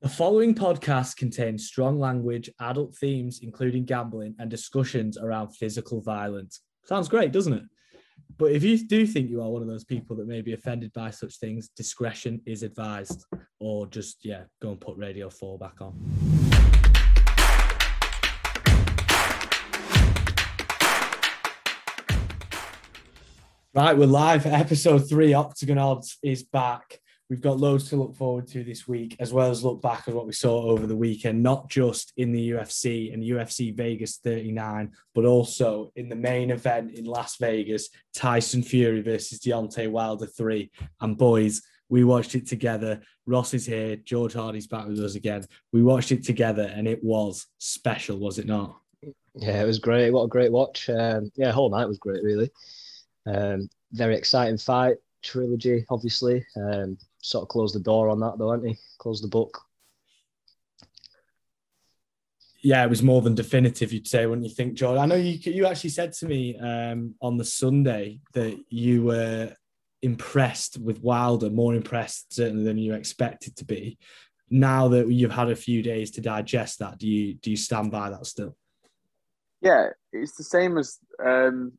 The following podcast contains strong language, adult themes, including gambling, and discussions around physical violence. Sounds great, doesn't it? But if you do think you are one of those people that may be offended by such things, discretion is advised. Or just, yeah, go and put Radio 4 back on. Right, we're live. Episode three, Octagon Odds is back. We've got loads to look forward to this week, as well as look back at what we saw over the weekend, not just in the UFC and UFC Vegas 39, but also in the main event in Las Vegas, Tyson Fury versus Deontay Wilder 3. And boys, we watched it together. Ross is here. George Hardy's back with us again. We watched it together and it was special, was it not? Yeah, it was great. What a great watch. Um, yeah, whole night was great, really. Um, very exciting fight trilogy, obviously. Um, sort of closed the door on that, though, hadn't he? Closed the book. Yeah, it was more than definitive, you'd say, wouldn't you think, George? I know you you actually said to me um, on the Sunday that you were impressed with Wilder, more impressed certainly than you expected to be. Now that you've had a few days to digest that, do you do you stand by that still? Yeah, it's the same as um,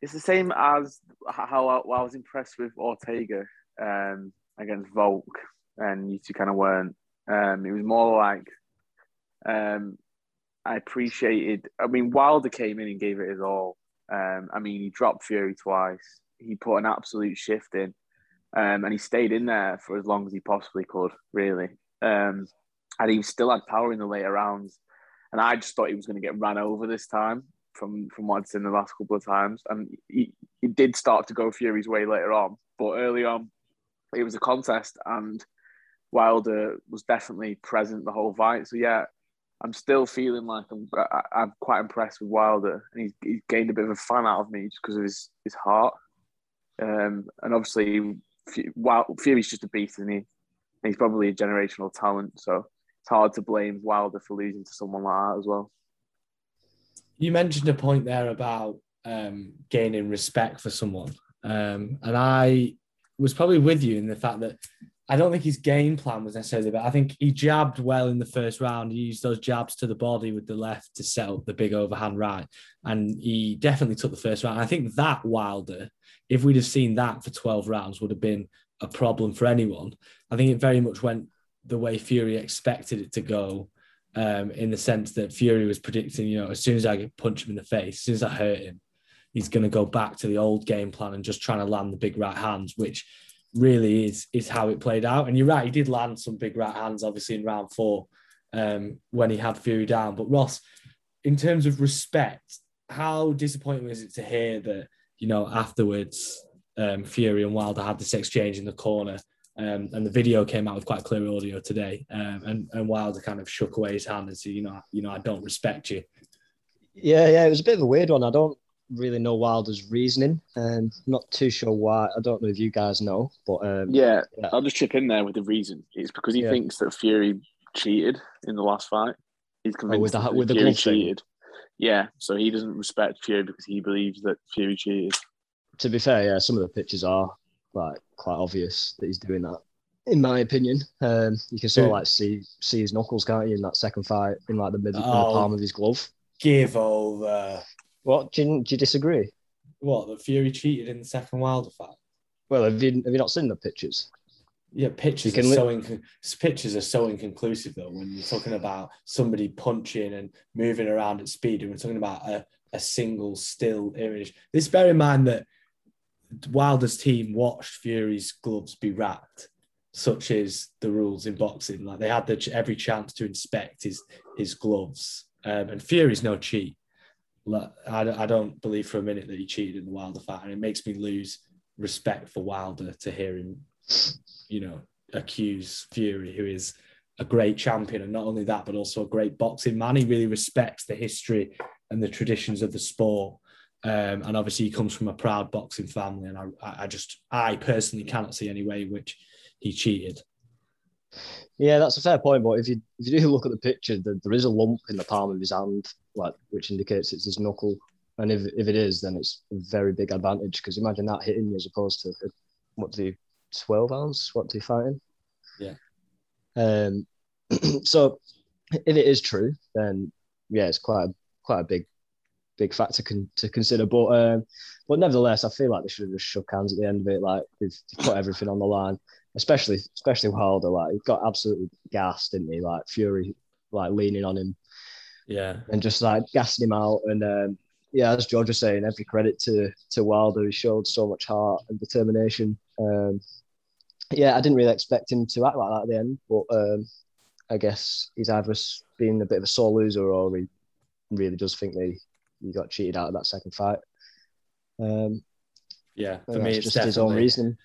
it's the same as how I, I was impressed with Ortega um, against Volk, and you two kind of weren't. Um, it was more like um, I appreciated. I mean, Wilder came in and gave it his all. Um, I mean, he dropped Fury twice. He put an absolute shift in, um, and he stayed in there for as long as he possibly could. Really, um, and he still had power in the later rounds. And I just thought he was going to get ran over this time from from what I'd seen the last couple of times. And he, he did start to go Fury's way later on, but early on, it was a contest, and Wilder was definitely present the whole fight. So yeah, I'm still feeling like I'm I'm quite impressed with Wilder, and he's, he's gained a bit of a fan out of me just because of his his heart. Um, and obviously, Fury's just a beast, and he he's probably a generational talent. So it's hard to blame Wilder for losing to someone like that as well. You mentioned a point there about um, gaining respect for someone, um, and I was probably with you in the fact that I don't think his game plan was necessarily but I think he jabbed well in the first round. He used those jabs to the body with the left to set up the big overhand right. And he definitely took the first round. I think that Wilder, if we'd have seen that for 12 rounds, would have been a problem for anyone. I think it very much went the way Fury expected it to go, um, in the sense that Fury was predicting, you know, as soon as I punch him in the face, as soon as I hurt him, he's going to go back to the old game plan and just trying to land the big right hands, which really is is how it played out. And you're right, he did land some big right hands, obviously in round four um, when he had Fury down. But Ross, in terms of respect, how disappointing was it to hear that you know afterwards um, Fury and Wilder had this exchange in the corner? Um, and the video came out with quite clear audio today, um, and and Wilder kind of shook away his hand and said, "You know, you know, I don't respect you." Yeah, yeah, it was a bit of a weird one. I don't really know Wilder's reasoning. Um, not too sure why. I don't know if you guys know, but um, yeah, yeah, I'll just chip in there with the reason. It's because he yeah. thinks that Fury cheated in the last fight. He's convinced oh, with the, with the Fury cheated. Yeah, so he doesn't respect Fury because he believes that Fury cheated. To be fair, yeah, some of the pictures are like quite obvious that he's doing that. In my opinion, um, you can sort of like see see his knuckles, can't you, in that second fight, in like the middle, oh, the palm of his glove. Give over. What do you, do you disagree? What that Fury cheated in the second Wilder fight? Well, have you have you not seen the pictures? Yeah, pictures are li- so inc- pictures are so inconclusive though. When you're talking about somebody punching and moving around at speed, and we're talking about a, a single still image. This bear in mind that Wilder's team watched Fury's gloves be wrapped, such as the rules in boxing. Like they had the, every chance to inspect his his gloves, um, and Fury's no cheat. I, don't believe for a minute that he cheated in the Wilder fight, and it makes me lose respect for Wilder to hear him, you know, accuse Fury, who is a great champion, and not only that, but also a great boxing man. He really respects the history and the traditions of the sport. Um, and obviously, he comes from a proud boxing family, and I, I just, I personally cannot see any way in which he cheated. Yeah, that's a fair point. But if you if you do look at the picture, there, there is a lump in the palm of his hand, like which indicates it's his knuckle. And if, if it is, then it's a very big advantage because imagine that hitting you as opposed to what do you, 12 ounce? What do you fighting? Yeah. Um, so if it is true, then yeah, it's quite a, quite a big big factor con- to consider. But um, but nevertheless, I feel like they should have just shook hands at the end of it. Like they've, they've put everything on the line, especially especially Wilder. Like he got absolutely gassed, didn't he? Like Fury, like leaning on him, Yeah. and just like gassing him out. And um, yeah, as George was saying, every credit to to Wilder. He showed so much heart and determination. Um, yeah, I didn't really expect him to act like that at the end, but um, I guess he's either been a bit of a sore loser or he really does think that he, got cheated out of that second fight. Um, Yeah. For me, it's just his own definitely reasoning.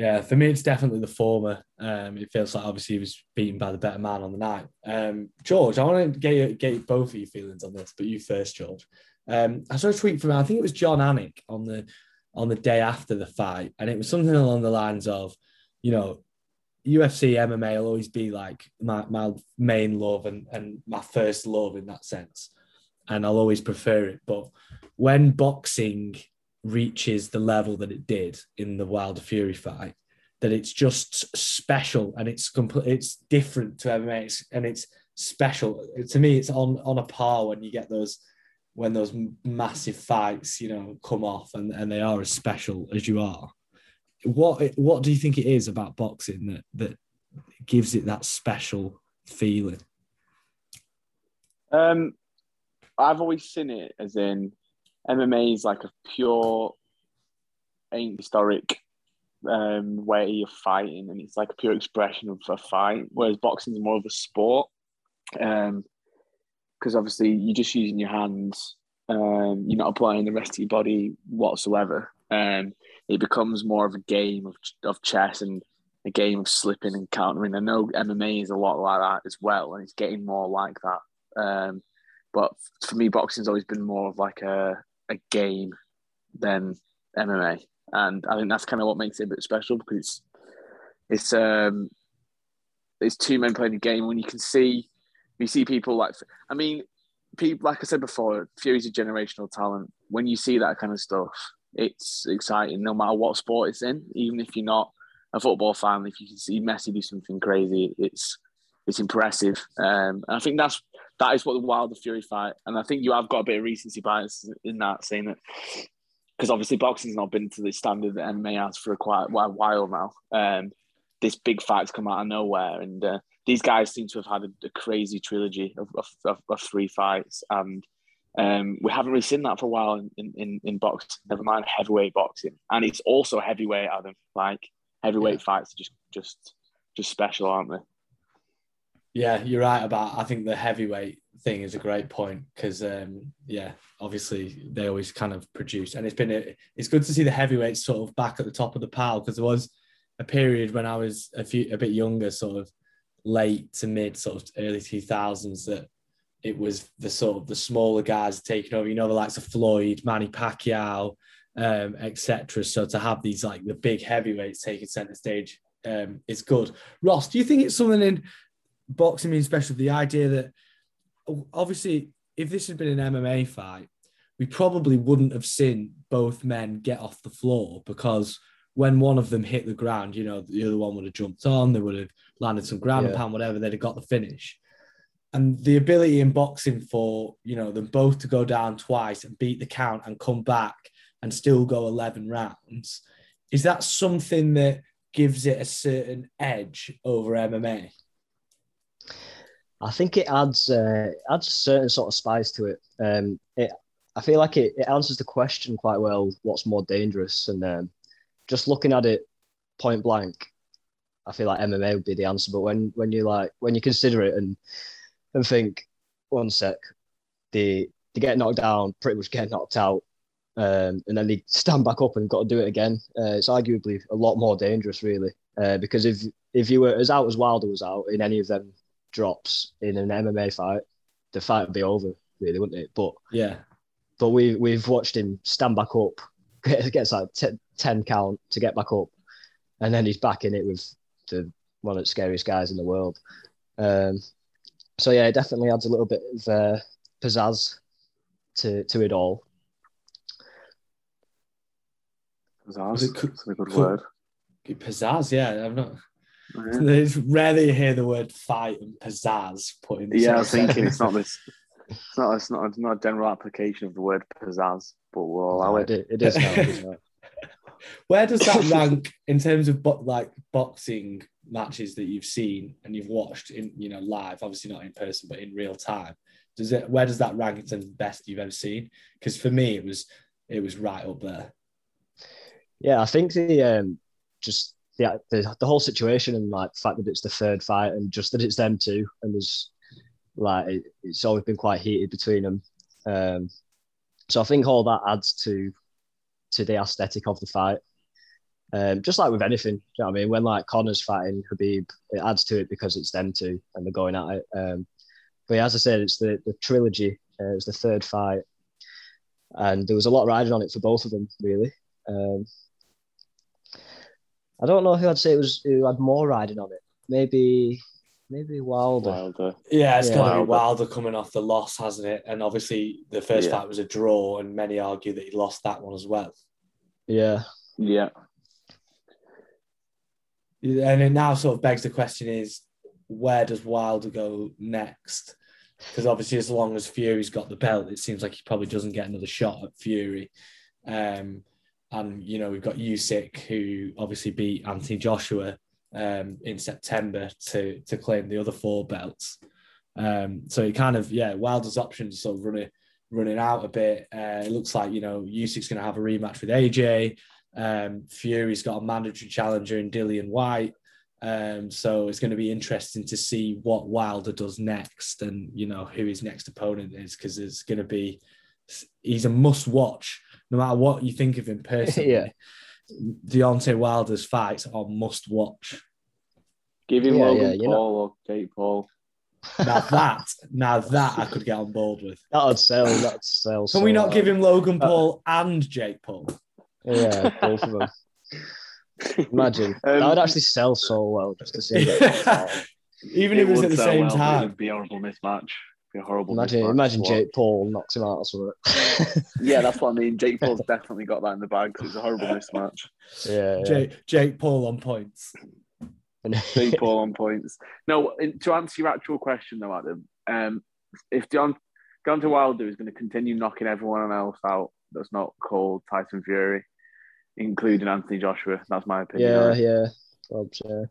Yeah, for me, it's definitely the former. Um, it feels like obviously he was beaten by the better man on the night. Um, George, I want to get get both of your feelings on this, but you first, George. Um, I saw a tweet from I think it was Jon Anik on the on the day after the fight, and it was something along the lines of, you know, UFC MMA will always be like my, my main love and, and my first love in that sense, and I'll always prefer it. But when boxing reaches the level that it did in the Wilder Fury fight, that it's just special and it's complete, it's different to MMA and it's special. To me, it's on on a par when you get those when those massive fights, you know, come off and, and they are as special as you are. What what do you think it is about boxing that that gives it that special feeling? Um, I've always seen it as in MMA is like a pure, ain't historic um, way of fighting, and it's like a pure expression of a fight. Whereas boxing is more of a sport, um, because obviously you're just using your hands. Um, you're not applying the rest of your body whatsoever. Um, it becomes more of a game of of chess and a game of slipping and countering. I know MMA is a lot like that as well, and it's getting more like that. Um, but for me, boxing's always been more of like a, a game than MMA, and I think that's kind of what makes it a bit special because it's it's um it's two men playing a game when you can see you see people like I mean people like I said before, Fury's a generational talent. When you see that kind of stuff, it's exciting no matter what sport it's in, even if you're not a football fan. If you can see Messi do something crazy, it's it's impressive. Um, I think that's that is what the Wilder Fury fight. And I think you have got a bit of recency bias in that, saying that because obviously boxing's not been to the standard that MMA has for a quite a while now. Um, this big fight's come out of nowhere, and uh, these guys seem to have had a, a crazy trilogy of, of, of, of, three fights, and um, we haven't really seen that for a while in, in, in boxing. Never mind heavyweight boxing, and it's also heavyweight, Adam. Like heavyweight yeah. fights are just just just special, aren't they? Yeah, you're right about. I think the heavyweight thing is a great point because, um, yeah, obviously they always kind of produce, and it's been a, it's good to see the heavyweights sort of back at the top of the pile because there was a period when I was a few a bit younger, sort of late to mid, sort of early two thousands, that it was the sort of the smaller guys taking over. You know, the likes of Floyd, Manny Pacquiao, um, etc. So to have these like the big heavyweights taking center stage um, is good. Ross, do you think it's something in boxing being special? The idea that obviously, if this had been an MMA fight, we probably wouldn't have seen both men get off the floor because when one of them hit the ground, you know, the other one would have jumped on, they would have landed some ground yeah. and pound, whatever, they'd have got the finish. And the ability in boxing for, you know, them both to go down twice and beat the count and come back and still go 11 rounds, is that something that gives it a certain edge over MMA? I think it adds uh, adds a certain sort of spice to it. Um, it I feel like it, it answers the question quite well. What's more dangerous? And um, just looking at it point blank, I feel like MMA would be the answer. But when when you like when you consider it and and think, one sec, they they get knocked down, pretty much get knocked out, um, and then they stand back up and got to do it again. Uh, it's arguably a lot more dangerous, really, uh, because if if you were as out as Wilder was out in any of them drops in an MMA fight, the fight would be over, really, wouldn't it? But yeah, but we we've watched him stand back up, gets like t- ten count to get back up, and then he's back in it with the one of the scariest guys in the world. Um, so yeah, it definitely adds a little bit of uh, pizzazz to to it all. Pizzazz, that's a good word. Pizzazz, yeah. I'm not. It's rarely you hear the word fight and pizzazz put in. the Yeah, I same was thinking it's not this. It's not. It's not. It's not a general application of the word pizzazz, but we'll allow No, it. it, it is. It is now. Where does that rank in terms of bo- like boxing matches that you've seen and you've watched in you know live, obviously not in person, but in real time? Does it? Where does that rank in terms of best you've ever seen? Because for me, it was it was right up there. Yeah, I think the um, just the, the the whole situation and like the fact that it's the third fight and just that it's them two and there's like it, it's always been quite heated between them. Um, so I think all that adds to to the aesthetic of the fight. Um, just like with anything, you know I mean? When like Conor's fighting Khabib, it adds to it because it's them two and they're going at it. Um, but yeah, as I said, it's the the trilogy. Uh, it's the third fight, and there was a lot riding on it for both of them, really. Um, I don't know who I'd say it was who had more riding on it. Maybe, maybe Wilder. Wilder. Yeah, it's Yeah. got to be Wilder. Wilder coming off the loss, hasn't it? And obviously, the first Yeah. fight was a draw, and many argue that he lost that one as well. Yeah, Yeah. And it now sort of begs the question: is where does Wilder go next? Because obviously, as long as Fury's got the belt, it seems like he probably doesn't get another shot at Fury. Um, and you know, we've got Usyk, who obviously beat Anthony Joshua um, in September to to claim the other four belts. Um, so it kind of yeah, Wilder's options are sort of running running out a bit. Uh, it looks like you know Usyk's going to have a rematch with AJ. Um, Fury's got a mandatory challenger in Dillian Whyte. Um, so it's going to be interesting to see what Wilder does next and, you know, who his next opponent is because it's going to be, he's a must watch no matter what you think of him personally. Yeah. Deontay Wilder's fights are must watch. Give him Yeah, Logan yeah, you know- Paul or Jake Paul. Now that, now that I could get on board with. that would sell. That'd sell. Can we not well. give him Logan Uh, Paul and Jake Paul? Yeah, both of them. Imagine Um, that would actually sell so well just to see. that. Even if it was at the same well, time. It'd be a horrible mismatch. Be a horrible. imagine, imagine Jake. Paul knocks him out or something. Yeah, that's what I mean. Jake Paul's definitely got that in the bag. 'cause it's a horrible mismatch. yeah, yeah. Jake, Jake Paul on points. Jake Paul on points. No, in- to answer your actual question though, Adam, um, if Deont- Deontay Wilder is going to continue knocking everyone else out that's not called Tyson Fury, including Anthony Joshua, that's my opinion. yeah, on it. yeah. Rob's, yeah.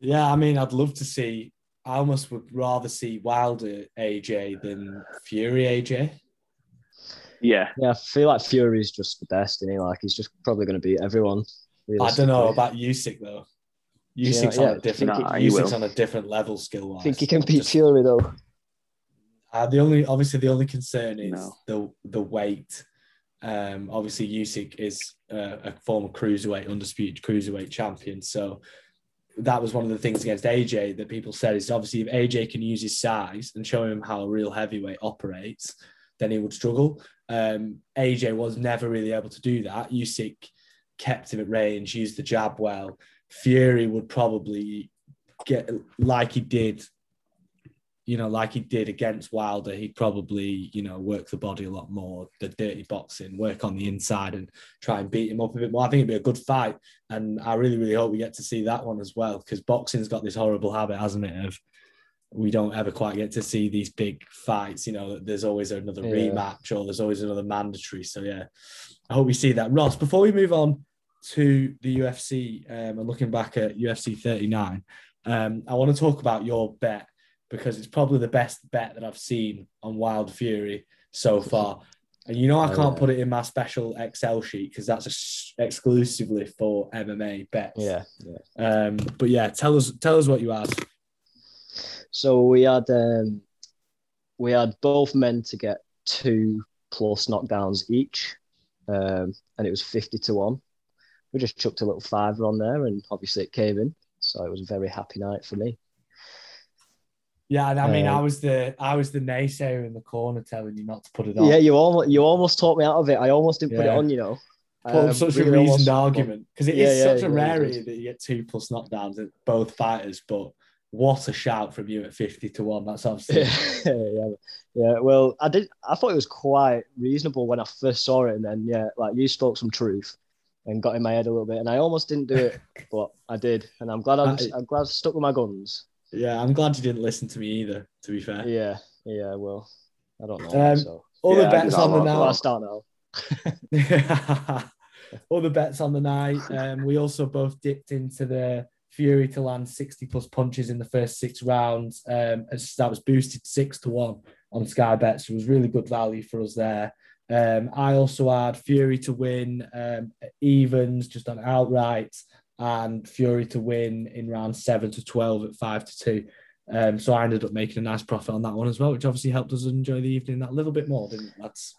Yeah, I mean, I'd love to see. I almost would rather see Wilder AJ than Fury AJ. yeah. Yeah, I feel like Fury's just the best, and he like he's just probably going to beat everyone. I don't know about Usyk though. Yeah, Usyk's yeah, on a different. nah, Usyk's on a different level skill wise. I think he can beat Fury though. Uh, the only, obviously, the only concern is No. the the weight. Um, obviously, Usyk is uh, a former cruiserweight, undisputed cruiserweight champion. So that was one of the things against AJ that people said is obviously if AJ can use his size and show him how a real heavyweight operates, then he would struggle. Um, AJ was never really able to do that. Usyk kept him at range, used the jab well. Fury would probably get like he did you know, like he did against Wilder, he'd probably, you know, work the body a lot more, the dirty boxing, work on the inside and try and beat him up a bit more. I think it'd be a good fight. And I really, really hope we get to see that one as well, because boxing's got this horrible habit, hasn't it, of we don't ever quite get to see these big fights, you know, there's always another Yeah. rematch or there's always another mandatory. So yeah, I hope we see that. Ross, before we move on to the UFC um, and looking back at UFC 39, um, I want to talk about your bet because it's probably the best bet that I've seen on Wild Fury so far. And you know, I Oh, can't put it in my special Excel sheet because that's ex- exclusively for MMA bets. Yeah, yeah. Um, but yeah, tell us tell us what you had. So we had um, we had both men to get two plus knockdowns each, um, and it was fifty to one. We just chucked a little fiver on there, and obviously it came in. So it was a very happy night for me. Yeah, I mean, I was the I was the naysayer in the corner telling you not to put it on. Yeah, you almost you almost talked me out of it. I almost didn't put it on. You know, Put Um, such really a reasoned argument because it is Yeah, yeah, such a really rarity that you get two plus knockdowns at both fighters. But what a shout from you at fifty to one! That's obviously yeah, yeah. Well, I did. I thought it was quite reasonable when I first saw it, and then yeah, like you spoke some truth. and got in my head a little bit, and I almost didn't do it, but I did, and I'm glad I'm, I'm glad I stuck with my guns. Yeah, I'm glad you didn't listen to me either. To be fair. Yeah, yeah. Well, I don't know. Um, so. All yeah, the bets on the night. Well, I start now. all the bets on the night. Um, we also both dipped into the Fury to land 60 plus punches in the first six rounds. Um, that was boosted six to one on Sky Bets. So it was really good value for us there. Um, I also had Fury to win um, evens just on outright and Fury to win in round seven to 12 at five to two. Um, so I ended up making a nice profit on that one as well, which obviously helped us enjoy the evening that little bit more, didn't it, lads?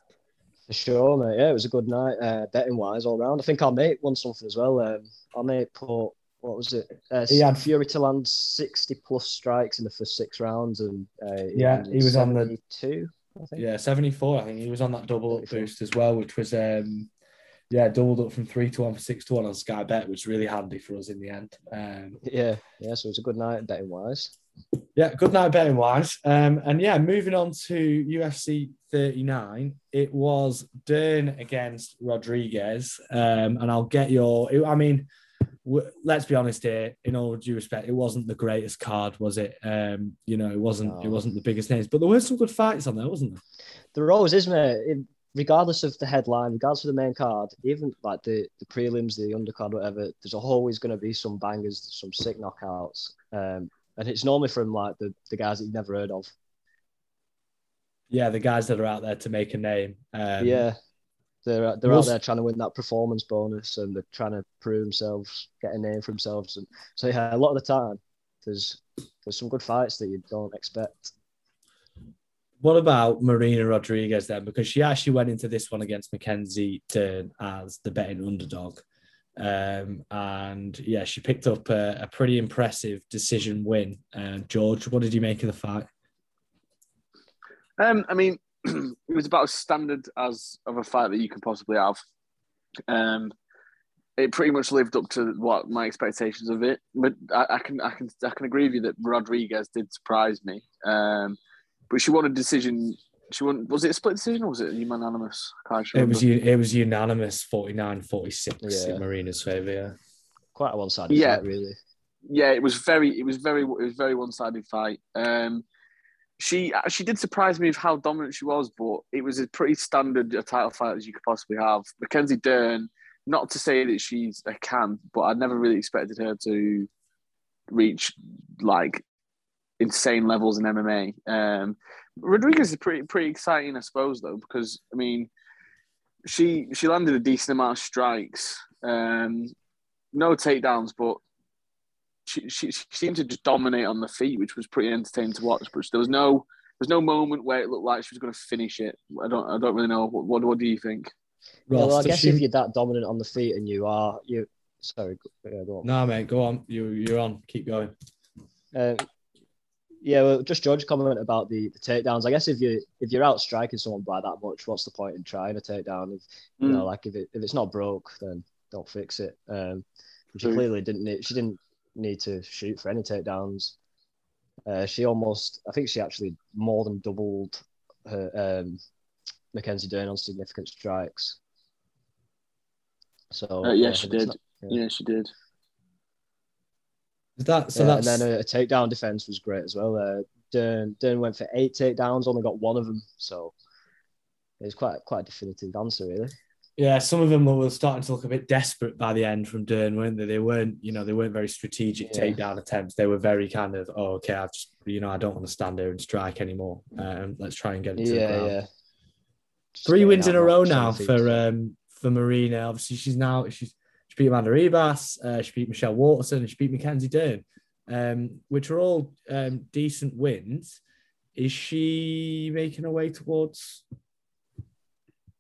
For sure, mate. Yeah, it was a good night, uh, betting wise all round. I think our mate won something as well. Um, our mate put what was it? Uh, he had Fury to land sixty plus strikes in the first six rounds, and uh, yeah, he was on the two. Yeah, seventy four. I think he was on that double up boost as well, which was um, yeah, doubled up from three to one for six to one on Sky Bet, which was really handy for us in the end. Um, yeah, yeah. So it was a good night betting wise. Yeah, good night betting wise. Um, and yeah, moving on to UFC 39, it was Dern against Rodriguez. Um, and I'll get your, I mean, w- let's be honest here, in all due respect, it wasn't the greatest card, was it? Um, you know, it wasn't, no. it wasn't the biggest names, but there were some good fights on there, wasn't there? There always is, mate. Regardless of the headline, regardless of the main card, even like the, the prelims, the undercard, whatever, there's always going to be some bangers, some sick knockouts. Um, and it's normally from like the, the guys that you've never heard of. Yeah, the guys that are out there to make a name. Um, yeah, they're they're out there trying to win that performance bonus, and they're trying to prove themselves, get a name for themselves, and so yeah, a lot of the time there's there's some good fights that you don't expect. What about Marina Rodriguez then? Because she actually went into this one against Mackenzie Dern as the betting underdog. Um, and yeah, she picked up a, a pretty impressive decision win. Uh, George, what did you make of the fight? Um, I mean, it was about as standard as of a fight that you can possibly have. Um, it pretty much lived up to what my expectations of it. But I, I, can I can I can agree with you that Rodriguez did surprise me. Um, but she won a decision she won. Was it a split decision or was it unanimous? It was it was unanimous 49-46 yeah. in Marina's favour. Yeah. Quite a one-sided yeah. fight, really. Yeah, it was very, it was very, it was very one-sided fight. Um, she she did surprise me with how dominant she was, but it was a pretty standard a title fight as you could possibly have. Mackenzie Dern, not to say that she's a can, but I never really expected her to reach like insane levels in MMA. Um, Rodriguez is pretty pretty exciting, I suppose, though, because I mean, she she landed a decent amount of strikes, um, no takedowns, but she, she, she seemed to just dominate on the feet, which was pretty entertaining to watch. But there was no there's no moment where it looked like she was going to finish it. I don't I don't really know. What what, what do you think? Ross, well, I guess she... if you're that dominant on the feet and you are you sorry, yeah, go on. No, mate, go on. You you're on. Keep going. Uh, yeah, well, just George comment about the, the takedowns. I guess if you if you're out striking someone by that much, what's the point in trying a takedown? If you mm. know, like if it if it's not broke, then don't fix it. Um, she clearly didn't need she didn't need to shoot for any takedowns. Uh, she almost, I think she actually more than doubled her um, Mackenzie Dern on significant strikes. So uh, yeah, yeah, she did. Not, yeah. yeah, she did. Is that so? Yeah, that's... And then a, a, takedown defense was great as well. Uh, Dern, Dern went for eight takedowns, only got one of them. So it was quite quite a definitive answer, really. Yeah, some of them were starting to look a bit desperate by the end from Dern, weren't they? They weren't, you know, they weren't very strategic yeah. takedown attempts. They were very kind of, oh, okay, I've just, you know, I don't want to stand here and strike anymore. Um, let's try and get into yeah, the ground. Yeah. Three wins in a row now for um, for Marina. Obviously, she's now she's she beat Amanda Ribas, uh, she beat Michelle Waterson, and she beat Mackenzie Dern, um, which are all um, decent wins. Is she making her way towards?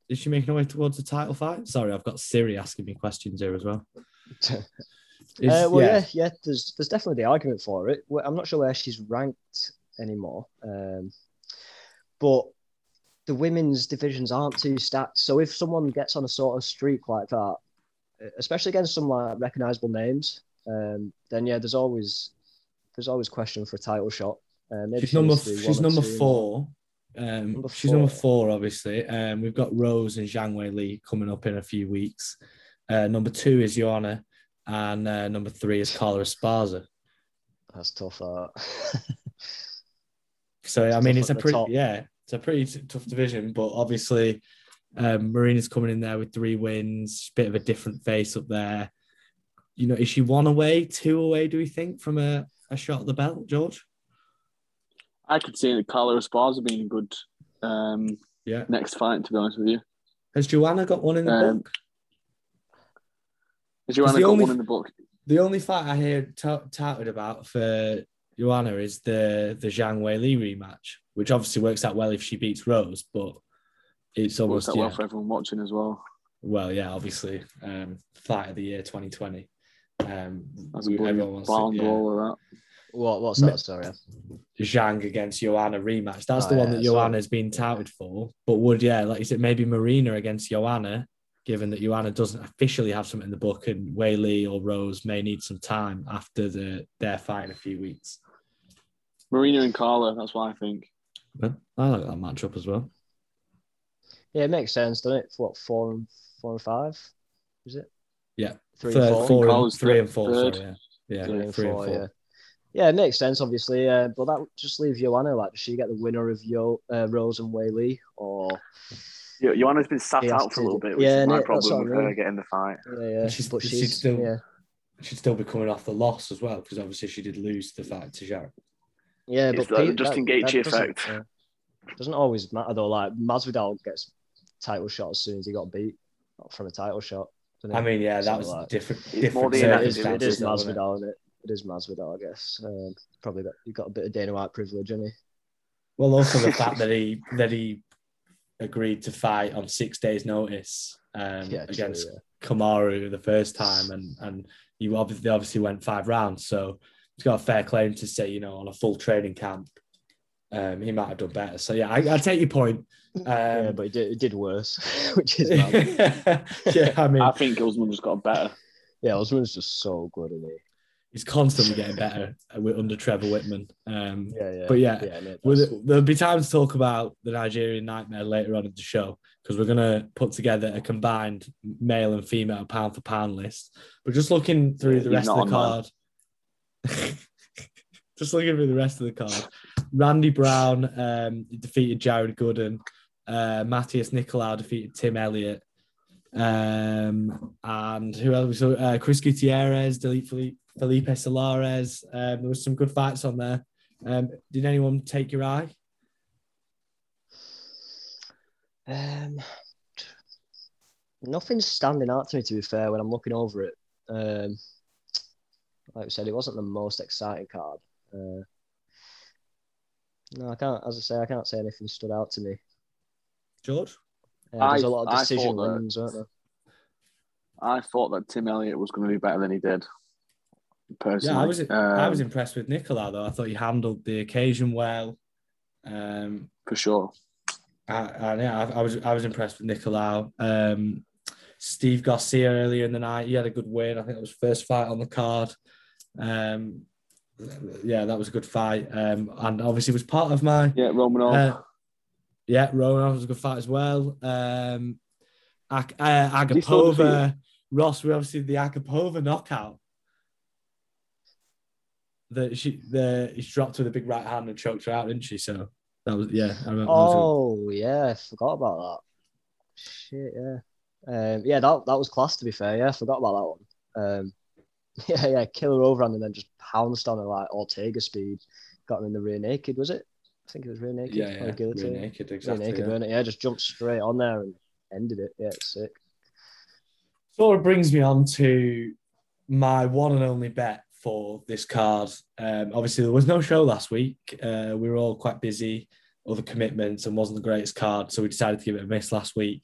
Is she making her way towards the title fight? Sorry, I've got Siri asking me questions here as well. Is, uh, well, yeah. yeah. yeah, There's there's definitely the argument for it. I'm not sure where she's ranked anymore, um, but the women's divisions aren't too stacked. So if someone gets on a sort of streak like that, especially against some like recognizable names, um, then yeah, there's always there's always question for a title shot. Uh, she's number she's number four. Um, number she's four. number four, obviously. Um, we've got Rose and Zhang Weili coming up in a few weeks. Uh, number two is Joanna, and uh, number three is Carla Esparza. That's tough. That. So It's I mean, it's a pretty top. yeah, it's a pretty tough division, but obviously, um, Marina's coming in there with three wins, bit of a different face up there. You know, is she one away, two away? Do we think from a, a shot at the belt, George? I could see that Carla Esparza being a good um, Yeah. next fight. To be honest with you, Has Joanna got one in the Um, book? has Joanna got only- one in the book? The only fight I hear tout- touted about for Joanna is the the Zhang Weili rematch, which obviously works out well if she beats Rose, but it's almost yeah. well for everyone watching as well. Well, yeah, obviously, um, fight of the year 2020. Um, That's a we- everyone wants to- barn yeah. brawl of that. What? What's Me- that? Sorry. Zhang against Joanna rematch. That's Oh, the one yeah, that so- Joanna's been touted for. But would yeah, like you said, maybe Marina against Joanna, given that Joanna doesn't officially have something in the book, and Weili or Rose may need some time after the their fight in a few weeks. Marina and Carla. That's what I think. But I like that matchup as well. Yeah, it makes sense, doesn't it? What four and four and five? Is it? Yeah. Three Third, and four. four and, Carla's three third- and four. Sorry, yeah, yeah, Three and three four, and four. yeah. Yeah, it makes sense, obviously. Uh, but that would just leave Joanna. Like, does she get the winner of Yo uh, Rose and Weili, or Jo- Joanna's been sat out for a little bit, which Yeah, is my innit? That's problem with I her getting the fight. yeah, yeah. she's- but she's she's still- yeah, She'd still be coming off the loss as well because obviously she did lose the fight to Zhang. yeah. It's But the Pete- Justin that- Gaethje doesn't- effect. yeah. Doesn't always matter though. Like Masvidal gets title shot as soon as he got beat from a title shot. I he? mean, yeah, that So, was like, different. It's different more the Yeah, it inactive is, it circumstances, is though, isn't it? Masvidal, isn't it? It is Masvidal, I guess. Um, probably got you got a bit of Dana White privilege, hasn't he? Well, also the fact that he that he agreed to fight on six days' notice um, Yeah, true, against yeah. Kamaru the first time, and and you obviously obviously went five rounds, so he's got a fair claim to say, you know, on a full training camp, um, he might have done better. So yeah, I, I take your point. Yeah, Um, but it did, he did worse, which is mad. yeah, I mean, I think Usman just got better. yeah, Usman's just so good, isn't he? he's constantly getting better with under Trevor Wittman. Um, Yeah, yeah. But yeah, yeah mate, Well, there- there'll be time to talk about the Nigerian nightmare later on in the show because we're going to put together a combined male and female pound for pound list. But just looking through the rest of the card, just looking through the rest of the card, Randy Brown um, defeated Jared Gooden. Uh, Matheus Nicolau defeated Tim Elliott. Um, and who else? So uh, Chris Gutierrez, Felipe, Felipe Solares. Um, there was some good fights on there. Um, did anyone take your eye? Um, nothing's standing out to me, to be fair, when I'm looking over it. Um, like I said, it wasn't the most exciting card. Uh, no, I can't. As I say, I can't say anything stood out to me. George? Uh, there's I- a lot of decision thought that- wins, weren't there? I thought that Tim Elliott was going to do better than he did. Personally, Yeah, I was I was Um, impressed with Nicola though. I thought he handled the occasion well. Um, for sure. I, I, yeah, I, I was I was impressed with Nicolau. Um, Steve Garcia earlier in the night, he had a good win. I think it was first fight on the card. Um, yeah, that was a good fight. Um, and obviously was part of my Yeah, Romanov. Uh, yeah, Romanov was a good fight as well. Um, uh, Did he still defeat Agapova, Ross, we obviously the Agapova knockout. That she the she dropped with a big right hand and choked her out, didn't she? So that was yeah. I remember, that was Oh yeah, I forgot about that. Shit, yeah. Um, yeah, that that was class to be fair. Yeah, I forgot about that one. Um, yeah, yeah, kill her overhand and then just pounced on her like Ortega speed. Got him in the rear naked, was it? I think it was rear naked. yeah, or yeah, guillotine. rear naked, Rear exactly. naked, yeah. weren't it? Yeah, just jumped straight on there and ended it. Yeah, it's sick. sort of brings me on to my one and only bet for this card. Um, obviously, there was no show last week. Uh, we were all quite busy, other commitments, and wasn't the greatest card, so we decided to give it a miss last week.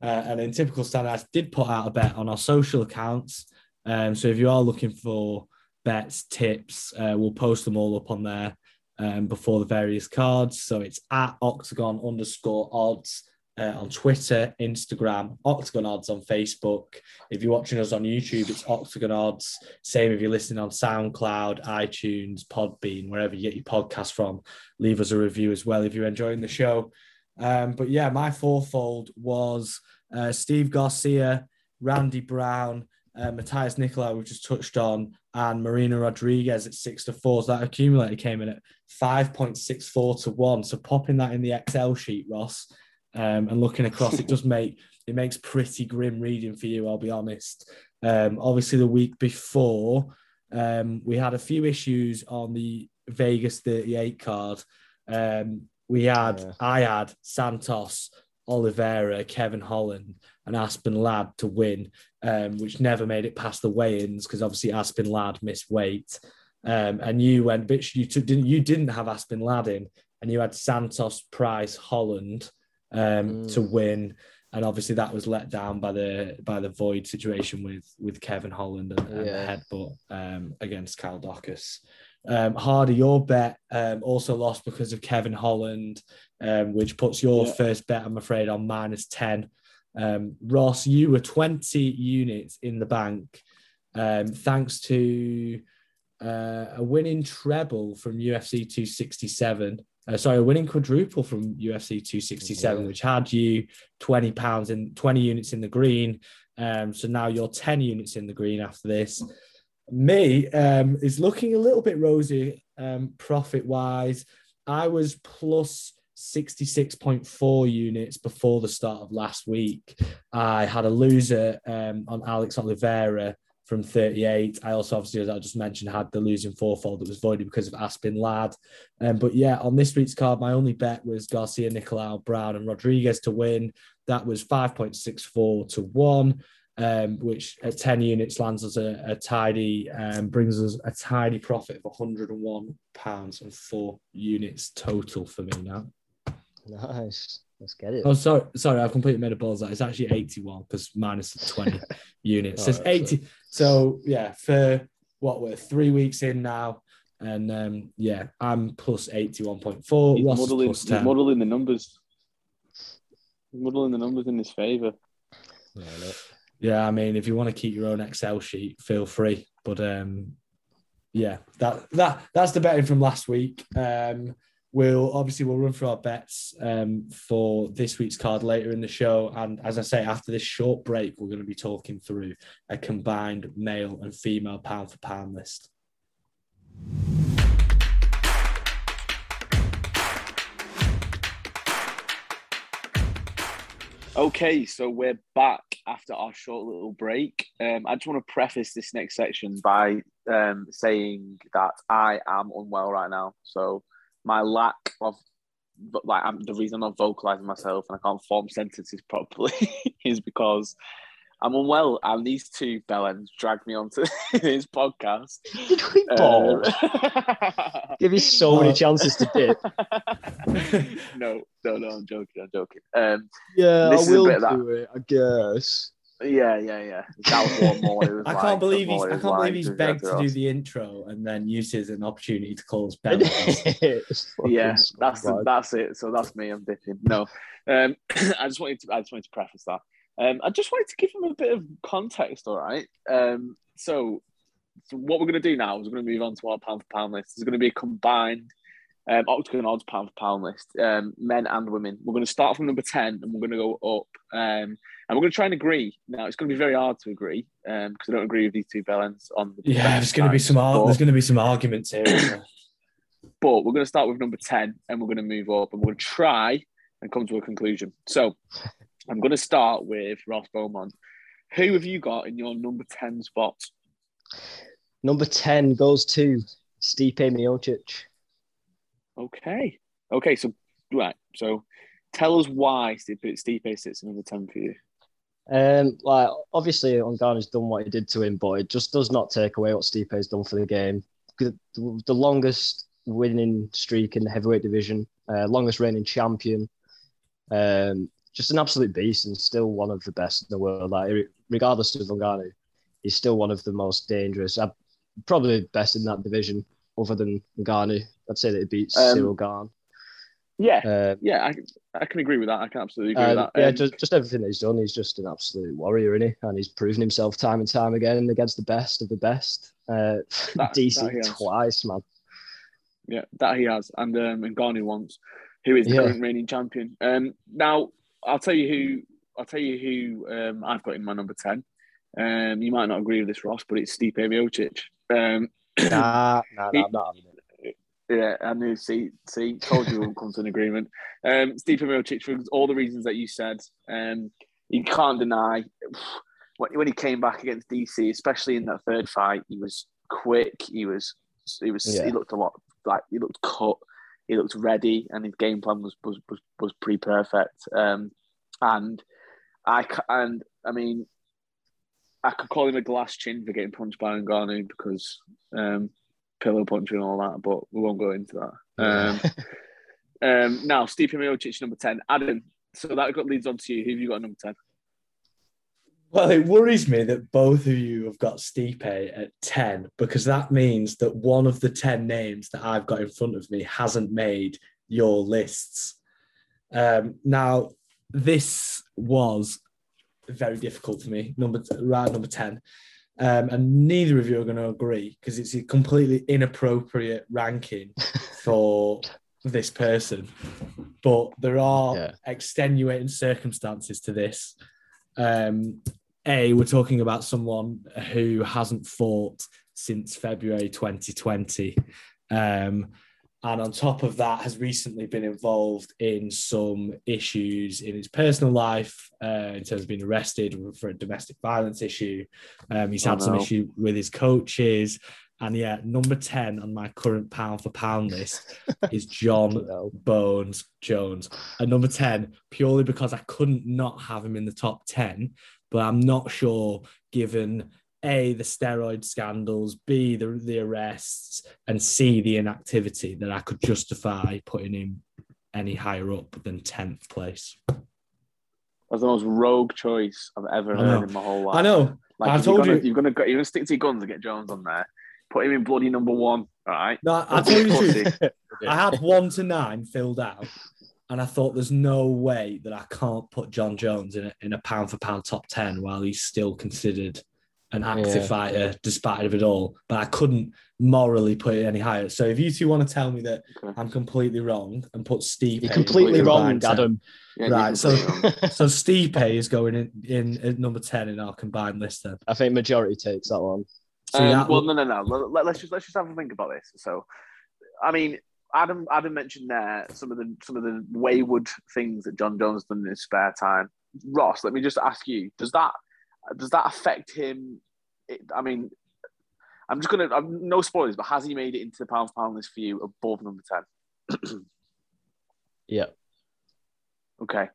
Uh, and in typical standards, did put out a bet on our social accounts. Um, so if you are looking for bets, tips, uh, we'll post them all up on there um, before the various cards. So it's at octagon underscore odds uh, on Twitter, Instagram, Octagon Odds on Facebook. If you're watching us on YouTube, it's Octagon Odds. Same if you're listening on SoundCloud, iTunes, Podbean, wherever you get your podcast from. Leave us a review as well if you're enjoying the show. Um, but yeah, my fourfold was uh, Steve Garcia Randy Brown, uh, Matheus Nicolau, we've just touched on, and Marina Rodriguez at six to four. So that accumulator came in at 5.64 to one. So popping that in the Excel sheet, Ross, um, and looking across, it does make it makes pretty grim reading for you, I'll be honest. Um, obviously, the week before, um, we had a few issues on the Vegas 38 card. Um, we had, yeah. I had Santos, Oliveira, Kevin Holland, and Aspen Ladd to win, um, which never made it past the weigh-ins because obviously Aspen Ladd missed weight. Um, and you went, bitch, you took, didn't you didn't have Aspen Ladd in, and you had Santos, Price, Holland um, mm. to win and obviously that was let down by the by the void situation with with Kevin Holland and, and yeah. the headbutt um, against Kyle Daukaus. Um, Hardy, your bet um, also lost because of Kevin Holland, um, which puts your yeah. first bet, I'm afraid, on minus 10. Um, Ross, you were 20 units in the bank um, thanks to uh, a winning treble from UFC 267 uh, sorry, a winning quadruple from UFC 267, yeah. which had you 20 pounds and 20 units in the green. Um, so now you're 10 units in the green after this. Me um, is looking a little bit rosy um, profit wise. I was plus 66.4 units before the start of last week. I had a loser um, on Alex Oliveira from 38. I also, obviously, as I just mentioned, had the losing fourfold that was voided because of Aspen Ladd. Um, but yeah, on this week's card, my only bet was Garcia, Nicolau, Brown, and Rodriguez to win. That was 5.64 to 1. Um, which at 10 units lands us a, a tidy, um, brings us a tidy profit of 101 pounds and four units total for me now. Nice. Let's get it. Oh, sorry, sorry, I've completely made a balls. That it's actually 81 because minus 20 units. So it's 80. So. so yeah, for what we're three weeks in now, and um, yeah, I'm plus 81.4. He's Ross modeling, plus 10. He's modeling the numbers. He's modeling the numbers in his favour. Yeah, I mean, if you want to keep your own Excel sheet, feel free. But um, yeah, that that that's the betting from last week. Um, We'll obviously we'll run through our bets um, for this week's card later in the show, and as I say, after this short break, we're going to be talking through a combined male and female pound for pound list. Okay, so we're back after our short little break. Um, I just want to preface this next section by um, saying that I am unwell right now. So my lack of like I'm, the reason I'm not vocalizing myself and I can't form sentences properly is because I'm unwell and these two bellends dragged me onto this podcast. Did we ball? Um, Give you so many chances to dip. no, no, no, I'm joking. I'm joking. Um, yeah, I will do that. it. I guess. Yeah, yeah, yeah. That was what Molly was I like. can't believe he's. I can't believe he's begged to do the intro and then uses an opportunity to call us Ben. yeah, that's the, that's it. So that's me. I'm dipping. No, um, I just wanted to. I just wanted to preface that. Um, I just wanted to give him a bit of context. All right. Um, so, so what we're going to do now is we're going to move on to our pound for pound list. It's going to be a combined um, Octagon odds pound for pound list, um, men and women. We're going to start from number 10 and we're going to go up. Um, and we're going to try and agree. Now, it's going to be very hard to agree because um, I don't agree with these two bellends on the. Yeah, there's going to be some ar- there's going to be some arguments here. but we're going to start with number 10 and we're going to move up and we're going to try and come to a conclusion. So I'm going to start with Ross Beaumont. Who have you got in your number 10 spot? Number 10 goes to Stipe Miocic. Okay. Okay. So right. So tell us why Stipe, Stipe sits in number ten for you. Um, like obviously, Ngannou's done what he did to him, but it just does not take away what Stipe has done for the game. The, the longest winning streak in the heavyweight division, uh, longest reigning champion, um, just an absolute beast, and still one of the best in the world. Like regardless of Ngannou, he's still one of the most dangerous. Uh, probably best in that division, other than Ngannou. I'd say that he beats um, Ciryl Gane. Yeah, uh, yeah, I, I can agree with that. I can absolutely agree uh, with that. Yeah, um, just, just everything he's done, he's just an absolute warrior, isn't he? And he's proven himself time and time again against the best of the best. Uh, that, decent that twice, man. Yeah, that he has, and um, and Ngannou once, who is the yeah. current reigning champion. Um, now I'll tell you who I'll tell you who um, I've got in my number ten. Um, you might not agree with this, Ross, but it's Stipe Miocic. Um, Nah, nah, nah, I'm not having it. Yeah, I knew. See, see, told you we'll come to an agreement. Um, Stipe Miocic for all the reasons that you said. Um, you can't deny when, when he came back against DC, especially in that third fight, he was quick. He was, he was, Yeah. he looked a lot like he looked cut. He looked ready, and his game plan was was was, was pretty perfect. Um, and I and I mean, I could call him a glass chin for getting punched by Ngannou because um, pillow punching and all that, but we won't go into that. Um, um, now, Stipe Miocic, number 10. Adam, so that got leads on to you. Who have you got at number 10? Well, it worries me that both of you have got Stipe at 10 because that means that one of the 10 names that I've got in front of me hasn't made your lists. Um, now, this was very difficult for me, number right number 10. Um, and neither of you are going to agree because it's a completely inappropriate ranking for this person. But there are Yeah. extenuating circumstances to this. Um, a, we're talking about someone who hasn't fought since February 2020. Um, and on top of that, has recently been involved in some issues in his personal life uh, in terms of being arrested for a domestic violence issue. Um, he's Oh, had some no. issue with his coaches. And yeah, number 10 on my current pound for pound list is Jon Bones Jones at number 10 purely because I couldn't not have him in the top 10 but I'm not sure given a the steroid scandals b the, the arrests and c the inactivity that I could justify putting him any higher up than 10th place That's the most rogue choice I've ever heard in my whole life. I know Like, I told you're gonna, you- You're going to you're gonna stick to your guns and get Jones on there. Put him in bloody number one, all right? no I'll tell you the truth Pussy. I had one to nine filled out, and I thought there's no way that I can't put Jon Jones in a, in a pound for pound top 10 while he's still considered an active Yeah. fighter despite of it all. But I couldn't morally put it any higher. So if you two want to tell me that Okay. I'm completely wrong and put Stipe, You're completely wrong, combined 10 Adam. Yeah, Right, so- completely wrong. So Stipe is going in, in at number 10 in our combined list then. I think majority takes that one. So Um, that well, will- no, no, no. Let, us just let's just have a think about this. So, I mean, Adam Adam mentioned there some of the some of the wayward things that Jon Jones done in his spare time. Ross, let me just ask you: Does that does that affect him? It, I mean, I'm just gonna I'm, no spoilers, but has he made it into the pound for pound list for you above number ten? Yeah. Okay,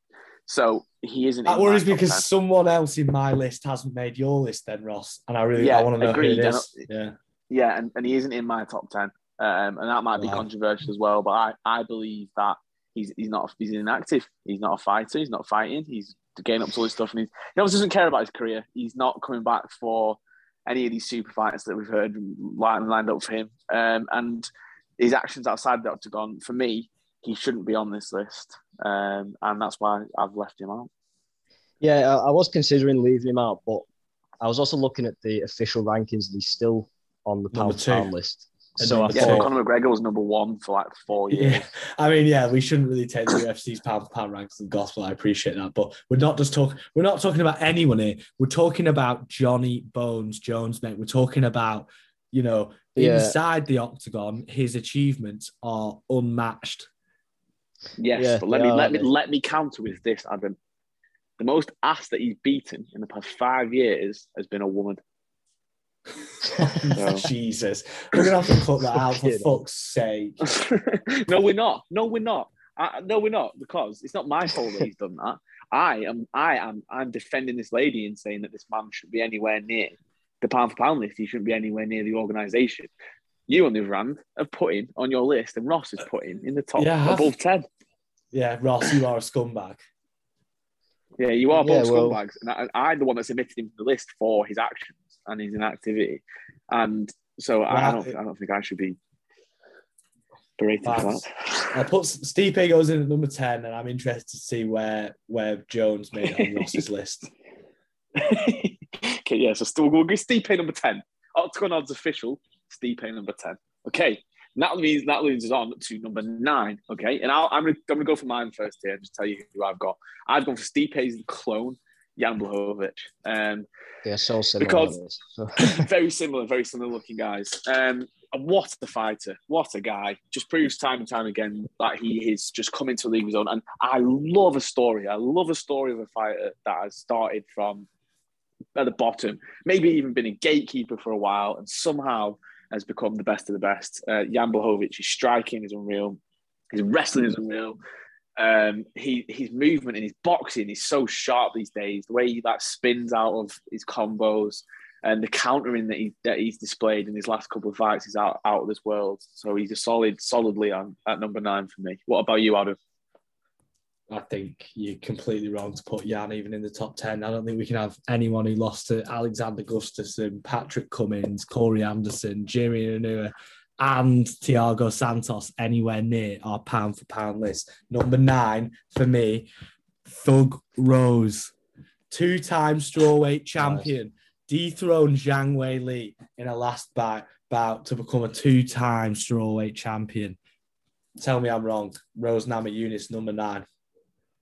so he isn't. that in worries because 10. someone else in my list hasn't made your list then, Ross. And I really Yeah, I want to know agreed. who it And- is. Yeah. Yeah, and, and he isn't in my top ten, um, and that might be Wow. controversial as well. But I, I believe that he's he's not he's inactive. He's not a fighter. He's not fighting. He's getting up to all this stuff, and he's, he obviously doesn't care about his career. He's not coming back for any of these super fights that we've heard lined, lined up for him. Um, and his actions outside the octagon, for me, he shouldn't be on this list, um, and that's why I've left him out. Yeah, I, I was considering leaving him out, but I was also looking at the official rankings and he's still on the Number pound pound list. And So I Yeah, thought, Conor McGregor was number one for like four years. Yeah, I mean, yeah, we shouldn't really take the UFC's pound for pound ranks and gospel. I appreciate that, but we're not just talking. We're not talking about anyone here. We're talking about Johnny Bones Jones, mate. We're talking about, you know, Yeah. inside the octagon, his achievements are unmatched. Yes, Yeah, but let me are, let me they? let me counter with this, Adam. The most ass that he's beaten in the past five years has been a woman. No. Jesus, we're gonna have to cut that out for fuck's sake. no, we're not. No, we're not. I, no, we're not because it's not my fault that he's done that. I am. I am. I'm defending this lady and saying that this man should be anywhere near the pound for pound list. He shouldn't be anywhere near the organisation. You, on the other hand, have put him on your list, and Ross has uh, put him in the top Yeah, above ten. Yeah, Ross, you are a scumbag. Yeah, you are both Yeah, well- scumbags, and I, I'm the one that's submitted him to the list for his actions and his inactivity, and so I, I don't. I don't think I should be berated for that. I'll put Stipe goes in at number ten, and I'm interested to see where where Jones made on Ross's list. okay, yeah. So still, we'll go Stipe number ten. Octagon odds official. Stipe number ten. Okay, that means that leads us on to number nine. Okay, and i am gonna, I'm gonna go for mine first here. Just tell you who I've got. I've gone for Stipe's clone, Jan Blachowicz. Um, yeah, so similar. Because very similar, very similar looking guys. Um, what a fighter! What a guy! Just proves time and time again that he is just coming to the league own. And I love a story. I love a story of a fighter that has started from at the bottom, maybe even been a gatekeeper for a while, and somehow has become the best of the best. Uh, Jan Blachowicz, his striking is unreal. His wrestling is unreal. Um, he his movement and his boxing is so sharp these days. The way he like spins out of his combos and the countering that he that he's displayed in his last couple of fights is out out of this world. So he's a solid, solidly on at number nine for me. What about you, Adam? I think you're completely wrong to put Jan even in the top 10. I don't think we can have anyone who lost to Alexander Gustafsson, Patrick Cummins, Corey Anderson, Jimi Manuwa, and Thiago Santos anywhere near our pound for pound list. Number nine for me, Thug Rose, two time strawweight champion, nice. dethroned Zhang Weili in a last bout, bout to become a two time strawweight champion. Tell me I'm wrong. Rose Namajunas, number nine.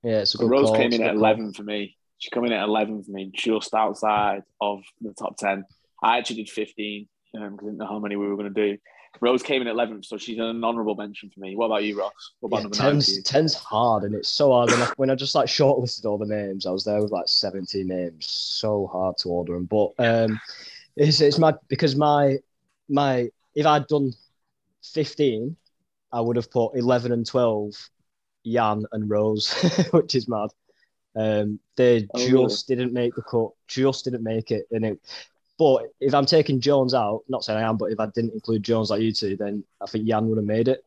Yeah, it's a good Rose call. came in at 11 for me. She came in at 11 for me, just outside of the top 10. I actually did 15 because um, I didn't know how many we were going to do. Rose came in 11th, so she's an honourable mention for me. What about you, Ross? What about yeah, number ten's, ten's hard, and it's so hard. And when I just like shortlisted all the names, I was there with like 17 names. So hard to order them, but um, it's it's my because my my if I'd done 15, I would have put 11 and 12 Jan and Rose, which is mad. Um, they oh, just really? didn't make the cut, just didn't make it. And it, but if I'm taking Jones out, not saying I am, but if I didn't include Jones like you two, then I think Jan would have made it.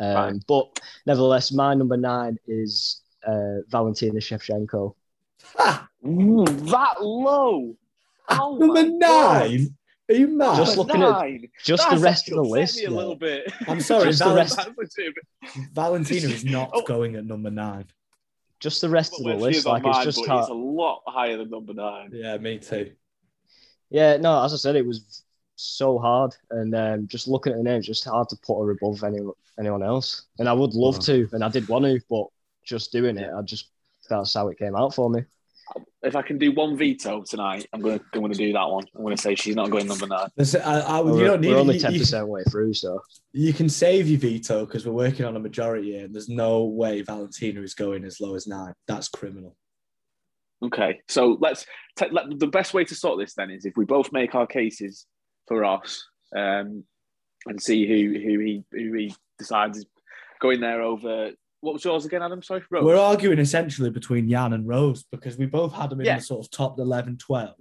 Um, right. But nevertheless, my number nine is uh, Valentina Shevchenko. Ah, that low. Oh number nine. God. Are you mad? Just looking nine. at just That's the rest of the list. a little bit. I'm sorry, just the rest. Valentina is not oh. going at number nine. Just the rest well, of the list, like mine, it's just hard. it's a lot higher than number nine. Yeah, me too. Yeah, no, as I said, it was so hard, and um, just looking at the names, just hard to put her above any, anyone else. And I would love oh. to, and I did want to, but just doing it, I just that's how it came out for me if I can do one veto tonight, I'm gonna I'm gonna do that one. I'm gonna say she's not going number nine. I, I, you we're, don't need, we're only ten percent way through, so you can save your veto because we're working on a majority, and there's no way Valentina is going as low as nine. That's criminal. Okay, so let's t- let, the best way to sort this then is if we both make our cases for Ross um, and see who who he who he decides is going there over what was yours again, Adam? Sorry, Rose. We're arguing essentially between Jan and Rose because we both had them in yeah. the sort of top 11, 12.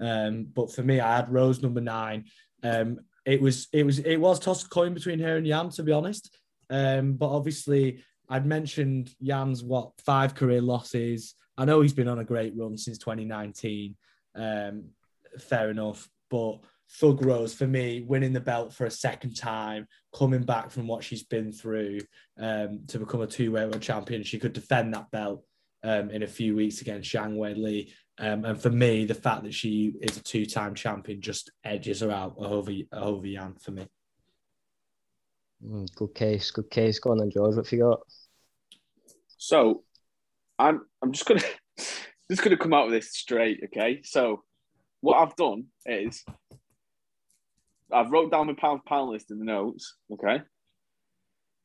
Um, but for me, I had Rose number nine. Um, it was it was it was tossed coin between her and Jan, to be honest. Um, but obviously, I'd mentioned Jan's what five career losses. I know he's been on a great run since 2019. Um, fair enough, but Thug Rose for me, winning the belt for a second time, coming back from what she's been through um, to become a two weight world champion. She could defend that belt um, in a few weeks against Zhang Weili. Um, and for me, the fact that she is a two time champion just edges her out over, over Jan for me. Mm, good case, good case. Go on then, George. What have you got? So, I'm I'm just gonna just gonna come out with this straight, okay? So, what I've done is I've wrote down my pound pound list in the notes, okay,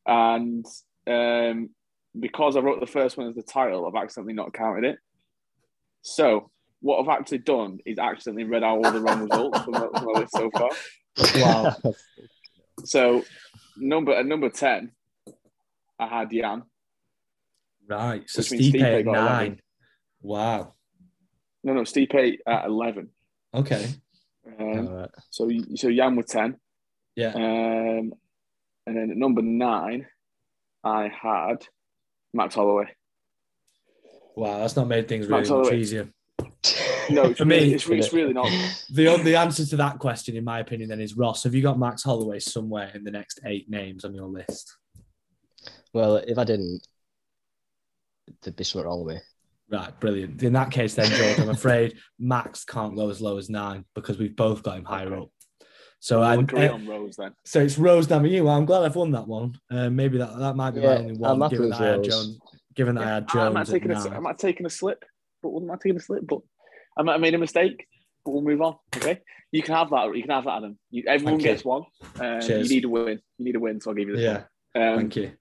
and um, because I wrote the first one as the title, I've accidentally not counted it. So what I've actually done is accidentally read out all the wrong results from, my, from my list so far. Wow. so number at number ten, I had Jan. Right. So Stipe at nine. 11. Wow. No, no, Stipe at eleven. Okay. Um, right. So so Jan with ten. Yeah. Um, and then at number nine, I had Max Holloway. Wow, that's not made things really much easier. No, for me, it's, it's really not. The the answer to that question, in my opinion, then is Ross. Have you got Max Holloway somewhere in the next eight names on your list? Well, if I didn't, there'd be something wrong with me. Right, brilliant. In that case, then, George, I'm afraid Max can't go as low as nine because we've both got him higher up. So We'll I, agree uh, on Rose then. so it's Rose Damayu. Well, I'm glad I've won that one. Uh, maybe that that might be my Yeah, only I'm one, happy given that I had Rose. Jones. Given that I had I might Jones. have taken a, I nine. might have taken a slip, but I might have taken a slip, but I might have made a mistake. But we'll move on. Okay, you can have that. You can have that, Adam. You, everyone Thank you. gets one. Um, you need a win. You need a win, so I'll give you this Yeah, one. Um, thank you.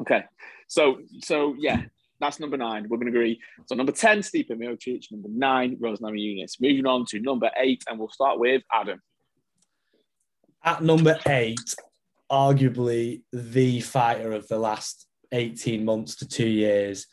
Okay, so so yeah, that's number nine. We're going to agree. So number ten, Stipe Miocic. Number nine, Rose Namajunas. Moving on to number eight, and we'll start with Adam. At number eight, arguably the fighter of the last 18 months to two years.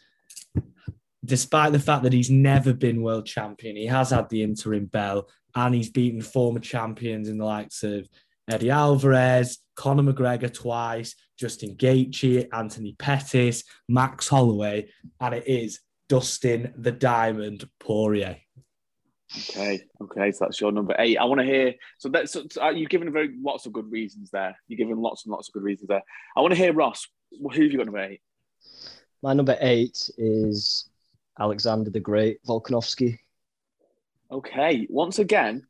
Despite the fact that he's never been world champion, he has had the interim bell and he's beaten former champions in the likes of Eddie Alvarez, Conor McGregor twice, Justin Gaethje, Anthony Pettis, Max Holloway, and it is Dustin the Diamond Poirier. Okay, okay, so that's your number eight. I want to hear. So that's so, so, uh, you've given very lots of good reasons there. You've given lots and lots of good reasons there. I want to hear Ross. Who have you got number eight? My number eight is Alexander the Great Volkanovski. Okay, once again,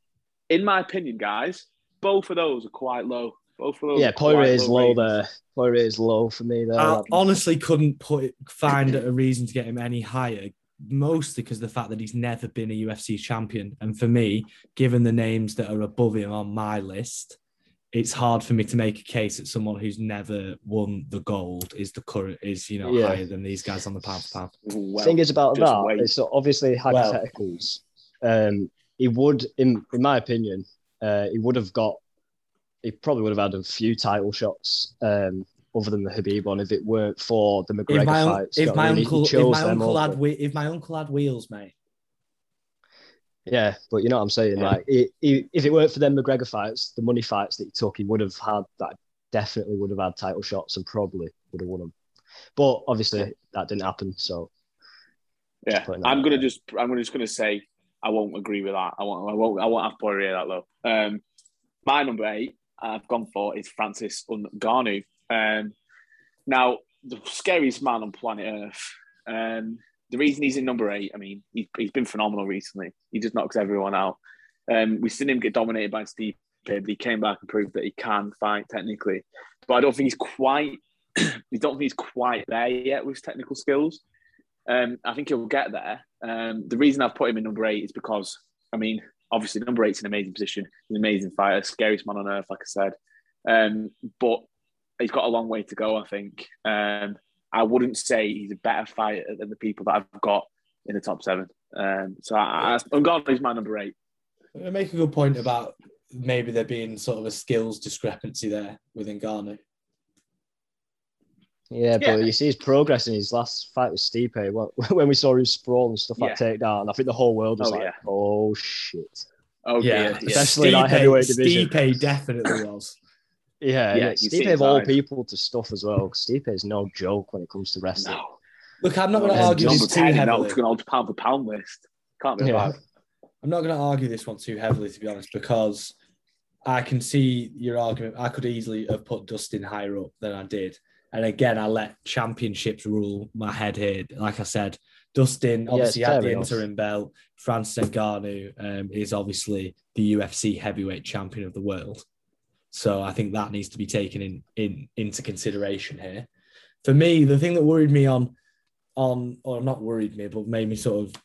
in my opinion, guys, both of those are quite low. Both of those. Yeah, are Poirier is low ratings. there. Poirier is low for me there. I honestly couldn't put find a reason to get him any higher, mostly because of the fact that he's never been a UFC champion. And for me, given the names that are above him on my list, it's hard for me to make a case that someone who's never won the gold is the current is you know Yeah. higher than these guys on the pound for pound. Well, thing is about just that, wait. it's obviously hypotheticals. um, he would, in in my opinion, uh, he would have got, he probably would have had a few title shots um, other than the Khabib one if it weren't for the McGregor If my, fights. if my what I mean? He- uncle if my them uncle had over. if my uncle had wheels, mate, Yeah, but you know what I'm saying? Yeah. Like, he, he, if it weren't for them McGregor fights, the money fights that he took, he would have had that. Definitely would have had title shots and probably would have won them. But obviously that didn't happen. So Yeah, I'm gonna just I'm just gonna say I won't agree with that. I won't I won't I won't have Poirier that low. Um, my number eight I've gone for is Francis Ngannou. Um, now the scariest man on planet Earth. Um, the reason he's in number eight, I mean, he's, he's been phenomenal recently. He just knocks everyone out. Um, we've seen him get dominated by Stipe, but he came back and proved that he can fight technically. But I don't think he's quite. I don't think he's quite there yet with his technical skills. Um, I think he'll get there. Um, the reason I've put him in number eight is because, I mean, obviously number eight's an amazing position. He's an amazing fighter, scariest man on earth, like I said. Um, but he's got a long way to go. I think. Um, I wouldn't say he's a better fighter than the people that I've got in the top seven. Um, so I, I, Ngannou's my number eight. You make a good point about maybe there being sort of a skills discrepancy there within Ngannou. Yeah, Yeah. but you see his progress in his last fight with Stipe. When- When we saw him sprawl and stuff like takedown, and I think the whole world was Oh, like, yeah. "Oh shit!" Oh Yeah, yeah, yeah. Especially in that heavyweight division. Stipe definitely was. Yeah, Yeah, yeah. Stipe of all people to stuff as well. Stipe is no joke when it comes to wrestling. No, Look, I'm not going to argue this too ten in heavily. Octagon old pound for pound list. Can't be Yeah. allowed. I'm not going to argue this one too heavily, to be honest, because I can see your argument. I could easily have put Dustin higher up than I did. And again, I let championships rule my head here. Like I said, Dustin obviously it's had the interim belt. Francis Ngannou um, is obviously the UFC heavyweight champion of the world. So I think that needs to be taken in, in into consideration here. For me, the thing that worried me on on or not worried me, but made me sort of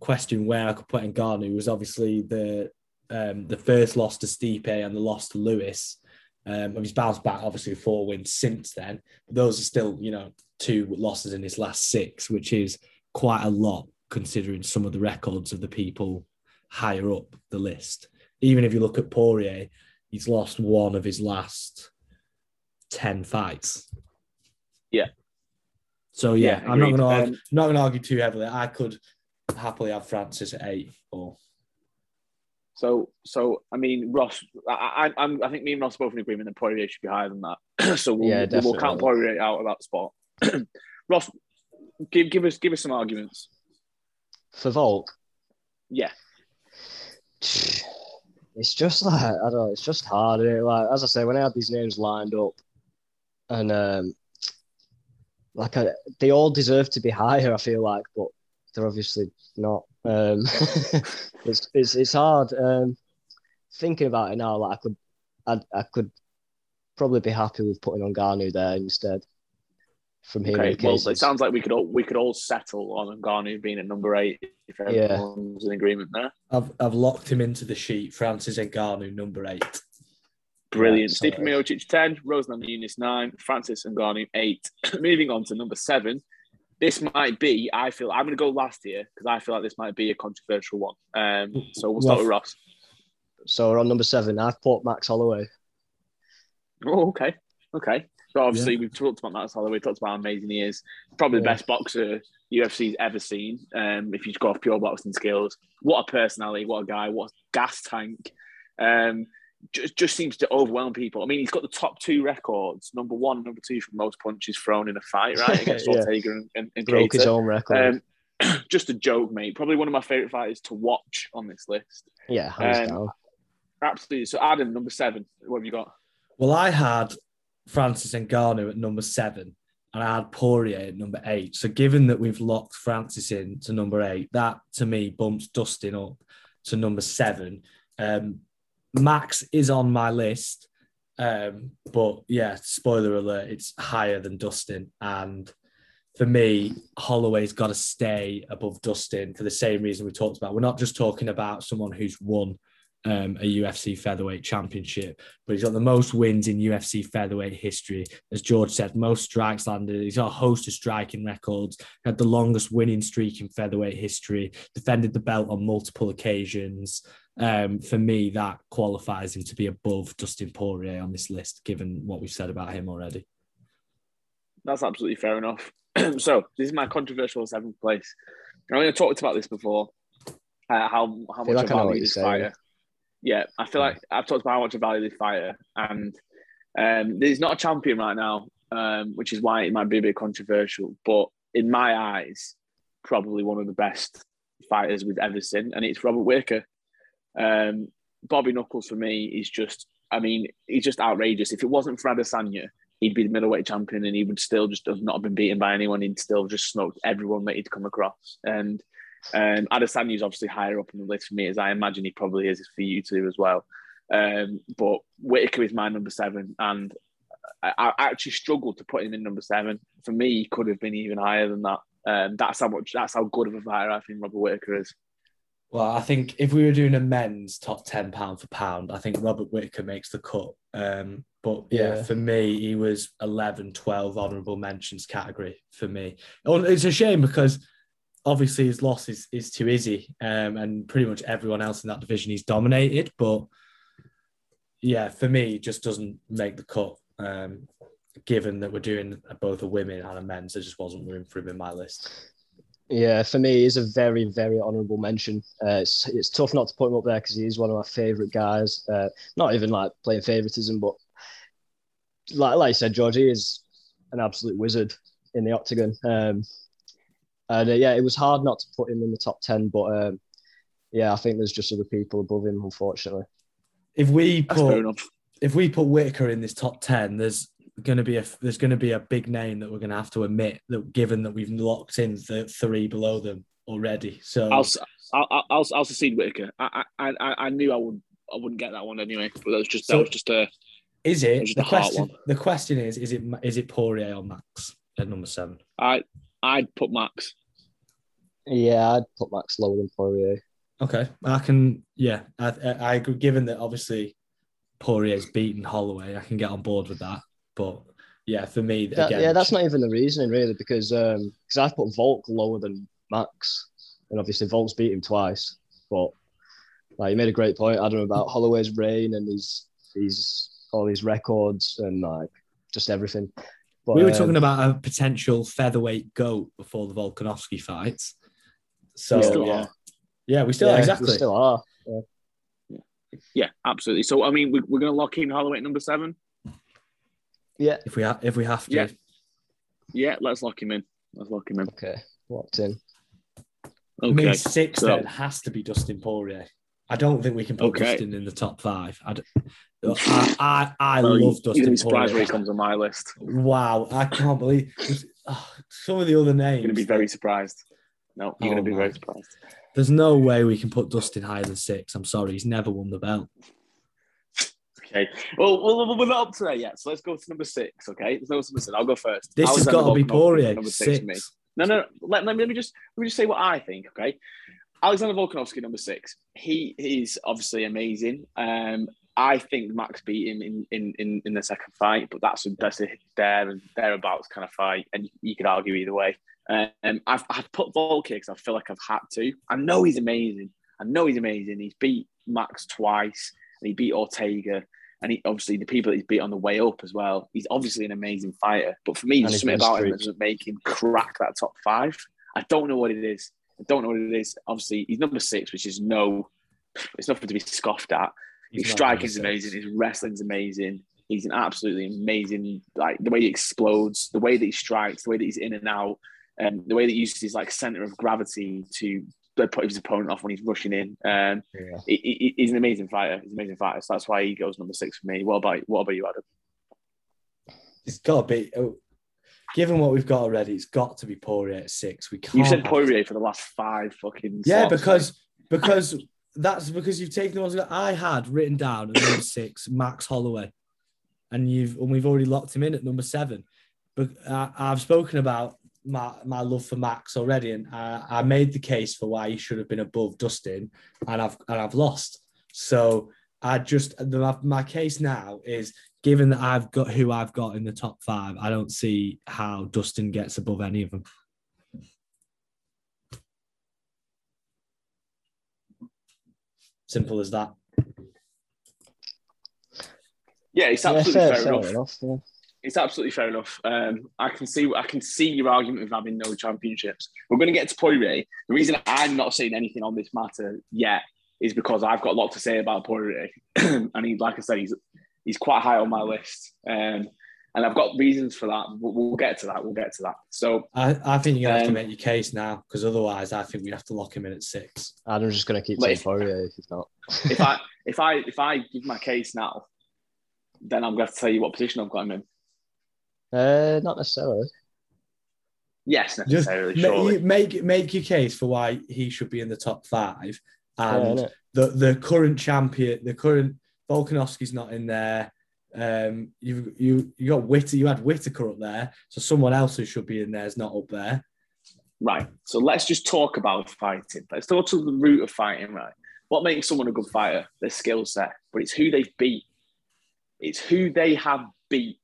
question where I could put Ngannou was obviously the um, the first loss to Stipe and the loss to Lewis. Um, he's bounced back, obviously, four wins since then. Those are still, you know, two losses in his last six, which is quite a lot considering some of the records of the people higher up the list. Even if you look at Poirier, he's lost one of his last 10 fights. Yeah. So, yeah, Yeah, I'm not going to Um, not going to argue too heavily. I could happily have Francis at eight or So, so I mean, Ross, I, I, I'm, I think me and Ross are both in agreement that Poirier should be higher than that. so we'll, Yeah, we'll count Poirier out of that spot. Ross, give give us give us some arguments. For Volk, Yeah, it's just like I don't know, it's just hard. Isn't it? Like as I say, when I had these names lined up, and um, like I, they all deserve to be higher. I feel like, but they're obviously not. Um, it's it's it's hard. Um, thinking about it now, like I could I I could probably be happy with putting on Ngannou there instead. From here, Okay, well, it sounds like we could all we could all settle on Ngannou being at number eight if Yeah. everyone's in agreement there. I've I've locked him into the sheet. Francis Ngannou, number eight. Brilliant. Yeah, Stipe sorry. Miocic 10, Rose Namajunas 9, Francis and Ngannou 8. Moving on to number 7. This might be, I feel, I'm going to go last here because I feel like this might be a controversial one. Um, so we'll start Well- with Ross. So we're on number seven. I've put Max Holloway. Oh, okay. Okay. So obviously we've talked about Max Holloway, talked about how amazing he is. Probably the Yeah. best boxer UFC's ever seen. Um, if you just go off pure boxing skills, what a personality, what a guy, what a gas tank. Um, just just seems to overwhelm people. I mean, he's got the top two records, number one, number two for most punches thrown in a fight, right? Against Yeah. Ortega and, and, and Broke his own record. Um, just a joke, mate. Probably one of my favorite fighters to watch on this list. yeah, hands um. Absolutely. So, Adam, number seven. What have you got? Well, I had Francis Ngannou at number seven, and I had Poirier at number eight. So, given that we've locked Francis in to number eight, that to me bumps Dustin up to number seven. Um, Max is on my list, um, but yeah, spoiler alert, it's higher than Dustin. And for me, Holloway's got to stay above Dustin for the same reason we talked about. We're not just talking about someone who's won um, a UFC featherweight championship, but he's got the most wins in UFC featherweight history. As George said, most strikes landed. He's got a host of striking records, had the longest winning streak in featherweight history, defended the belt on multiple occasions. Um, for me, that qualifies him to be above Dustin Poirier on this list, given what we've said about him already. That's absolutely fair enough. so this is my controversial seventh place. I mean, I talked about this before. Uh, how how much like I I know value this saying. fighter. Yeah, I feel like I've talked about how much I value this fighter, and um, he's not a champion right now, um, which is why it might be a bit controversial. But in my eyes, probably one of the best fighters we've ever seen, and it's Robert Whitaker. Um, Bobby Knuckles for me is just, I mean, he's just outrageous. If it wasn't for Adesanya, he'd be the middleweight champion, and he would still just have not have been beaten by anyone. He'd still just smoked everyone that he'd come across. And um, is obviously higher up on the list for me, as I imagine he probably is for you too as well. Um, but Whitaker is my number seven, and I, I actually struggled to put him in number seven. For me, he could have been even higher than that. Um, that's how much. That's how good of a fighter I think Robert Whitaker is. Well, I think if we were doing a men's top 10 pound for pound, I think Robert Whitaker makes the cut. Um, but yeah, Yeah. for me, he was 11, 12 honourable mentions category for me. It's a shame because obviously his loss is, is to Izzy um, and pretty much everyone else in that division he's dominated. But yeah, for me, it just doesn't make the cut. Um, given that we're doing both a women and a men's, there just wasn't room for him in my list. Yeah, for me, he's a very, very honourable mention. Uh, it's, it's tough not to put him up there because he is one of my favourite guys. Uh, not even like playing favouritism, but like, like you said, George, he is an absolute wizard in the octagon. Um, and uh, yeah, it was hard not to put him in the top 10, but um, yeah, I think there's just other people above him, unfortunately. If we put if we put Whitaker in this top ten, there's going to be a there's going to be a big name that we're going to have to admit that given that we've locked in the three below them already. So I'll, I'll, I'll, I'll, I'll secede Whitaker. I, I, I, I knew I would, I wouldn't get that one anyway. But that was just, that was just a. is It it was the the question? one. The question is: is it is it Poirier or Max at number seven? I, I'd put Max. Yeah, I'd put Max lower than Poirier. Okay, I can. Yeah, I, I I agree. Given that obviously Poirier's beaten Holloway, I can get on board with that. But yeah, for me, That- again, yeah, that's not even the reasoning really, because um, because I've put Volk lower than Max, and obviously Volk's beat him twice. But like you made a great point, Adam, about Holloway's reign and his his all his records and like just everything. But, we were um, talking about a potential featherweight goat before the Volkanovski fights. So We still yeah, are. yeah, we still yeah, exactly. we still are. Yeah, absolutely. So I mean, we, we're going to lock in Holloway at number seven. Yeah. if we ha- if we have to. Yeah. Yeah, let's lock him in. Let's lock him in. Okay, locked in. I mean, Okay. six so- then has to be Dustin Poirier. I don't think we can put Okay. Dustin in the top five. I I Well, oh, love You're Dustin be surprised Poirier. when he comes on my list. Wow, I can't believe oh, some of the other names. You're going to be very surprised. No, you're Oh, going to be my. very surprised. There's no way we can put Dustin higher than six. I'm sorry, he's never won the belt. Okay. Well, well, we're not up to there yet, so let's go to number six. Okay. There's no number six. I'll go first. This has got to be Poirier. Number Six. six. me. No, no. no. Let, let, me, let me just let me just say what I think. Okay. Alexander Volkanovski, number six. He is obviously amazing. Um, I think Max beat him in, in, in, in the second fight, but that's a, that's a there and thereabouts kind of fight, and you, you could argue either way. Um, I've, I've put Volk here because I feel like I've had to. I know he's amazing. I know he's amazing. He's beat Max twice, and he beat Ortega, and he obviously the people that he's beat on the way up as well. He's obviously an amazing fighter, but for me, And there's something about him that doesn't make him crack that top five. I don't know what it is. I don't know what it is. Obviously, he's number six, which is no, it's nothing to be scoffed at. He's His striking's amazing. His wrestling's amazing. He's an absolutely amazing, like the way he explodes, the way that he strikes, the way that he's in and out, and the way that he uses his like center of gravity to put his opponent off when he's rushing in. Um, Yeah. he- he- he's an amazing fighter. He's an amazing fighter. So that's why he goes number six for me. What about what about you, Adam? It's got to be. Oh, given what we've got already, it's got to be Poirier at six. We can't. You said Poirier for the last five fucking. Yeah, slots. because because that's because you've taken the ones that I had written down at number six, Max Holloway, and you've and we've already locked him in at number seven. But I, I've spoken about my my love for Max already, and I, I made the case for why he should have been above Dustin, and I've and I've lost. So I just the, my, my case now is given that I've got who I've got in the top five, I don't see how Dustin gets above any of them. Simple as that. yeah, it's absolutely fair, fair, fair enough. enough. Yeah. It's absolutely fair enough. Um, I can see I can see your argument of having no championships. We're going to get to Poirier. The reason I'm not saying anything on this matter yet is because I've got a lot to say about Poirier, and he, like I said, he's he's quite high on my list, um, and I've got reasons for that. We'll, we'll get to that. We'll get to that. So I, I think you're gonna have to Um, make your case now because otherwise, I think we have to lock him in at six. Adam's just going to keep Like- saying Poirier if he's not. if I if I if I give my case now, then I'm going to to tell you what position I've got him in. Uh, not necessarily. Yes, Just necessarily. ma- surely. you- make make your case for why he should be in the top five, and innit? the the current champion, the current Volkanovski's not in there. Um, you you you got Whitter, you had Whitaker up there, so someone else who should be in there is not up there. Right. So let's just talk about fighting. Let's go to the root of fighting, right? What makes someone a good fighter? Their skill set, but it's who they've beat. It's who they have beat.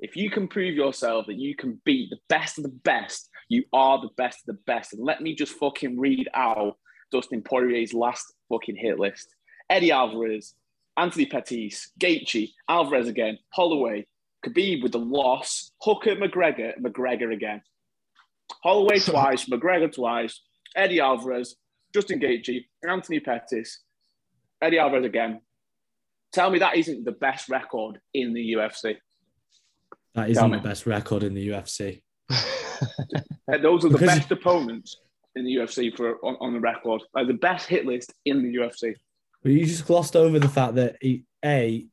If you can prove yourself that you can beat the best of the best, you are the best of the best. And let me just fucking read out Dustin Poirier's last fucking hit list. Eddie Alvarez, Anthony Pettis, Gaethje, Alvarez again, Holloway, Khabib with the loss, Hooker, McGregor, McGregor again. Holloway twice, McGregor twice, Eddie Alvarez, Justin Gaethje, Anthony Pettis, Eddie Alvarez again. Tell me that isn't the best record in the UFC. That isn't the best record in the UFC. Those are the Because- best opponents in the UFC for on, on the record. Like the best hit list in the UFC. But you just glossed over the fact that he a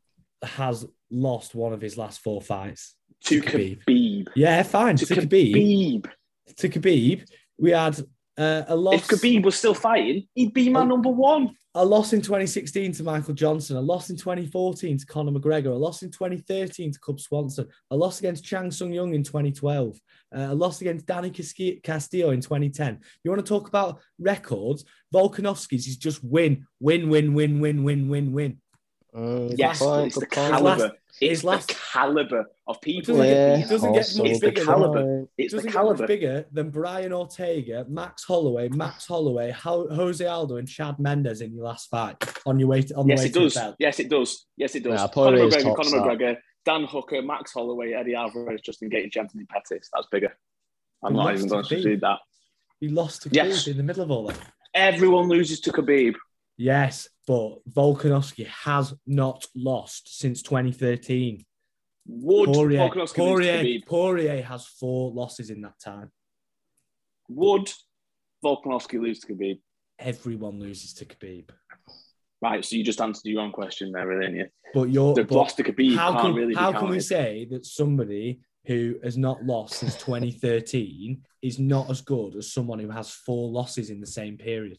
has lost one of his last four fights. To Khabib. Khabib. Yeah, fine. To To Khabib. Khabib. To Khabib, we had uh, a loss. If Khabib was still fighting, he'd be my Oh. number one. a loss in 2016 to Michael Johnson, a loss in 2014 to Conor McGregor, a loss in 2013 to Cub Swanson, a loss against Chan Sung Jung in 2012, uh, a loss against Danny Castillo in 2010. You want to talk about records? Volkanovski's is just win, win, win, win, win, win, win, win. Mm, Yes, point, it's good the caliber. Last- it's his the last- caliber of people. doesn't that it doesn't get also much It's the bigger. caliber. It's the doesn't get much caliber. bigger than Brian Ortega, Max Holloway, Max Holloway, Ho- Jose Aldo, and Chad Mendes in your last fight on your way to, on the Yes, way it to does. the. Yes, it does. Yes, it does. Nah, Conor McGregor, Conor. McGregor, Dan Hooker, Max Holloway, Eddie Alvarez, Justin Gaethje, Anthony Pettis. That's bigger. I'm He not even going to Khabib. do that. He lost to Yes. Khabib in the middle of all that. Everyone loses to Khabib. Yes, but Volkanovski has not lost since 2013. Would Poirier, Volkanovski lose to Poirier, Khabib? Poirier has four losses in that time. Would Volkanovski lose to Khabib? Everyone loses to Khabib. Right, so you just answered your own question there, really, didn't you? But you're The loss to Khabib how can't really how can we say that somebody who has not lost since 2013 is not as good as someone who has four losses in the same period?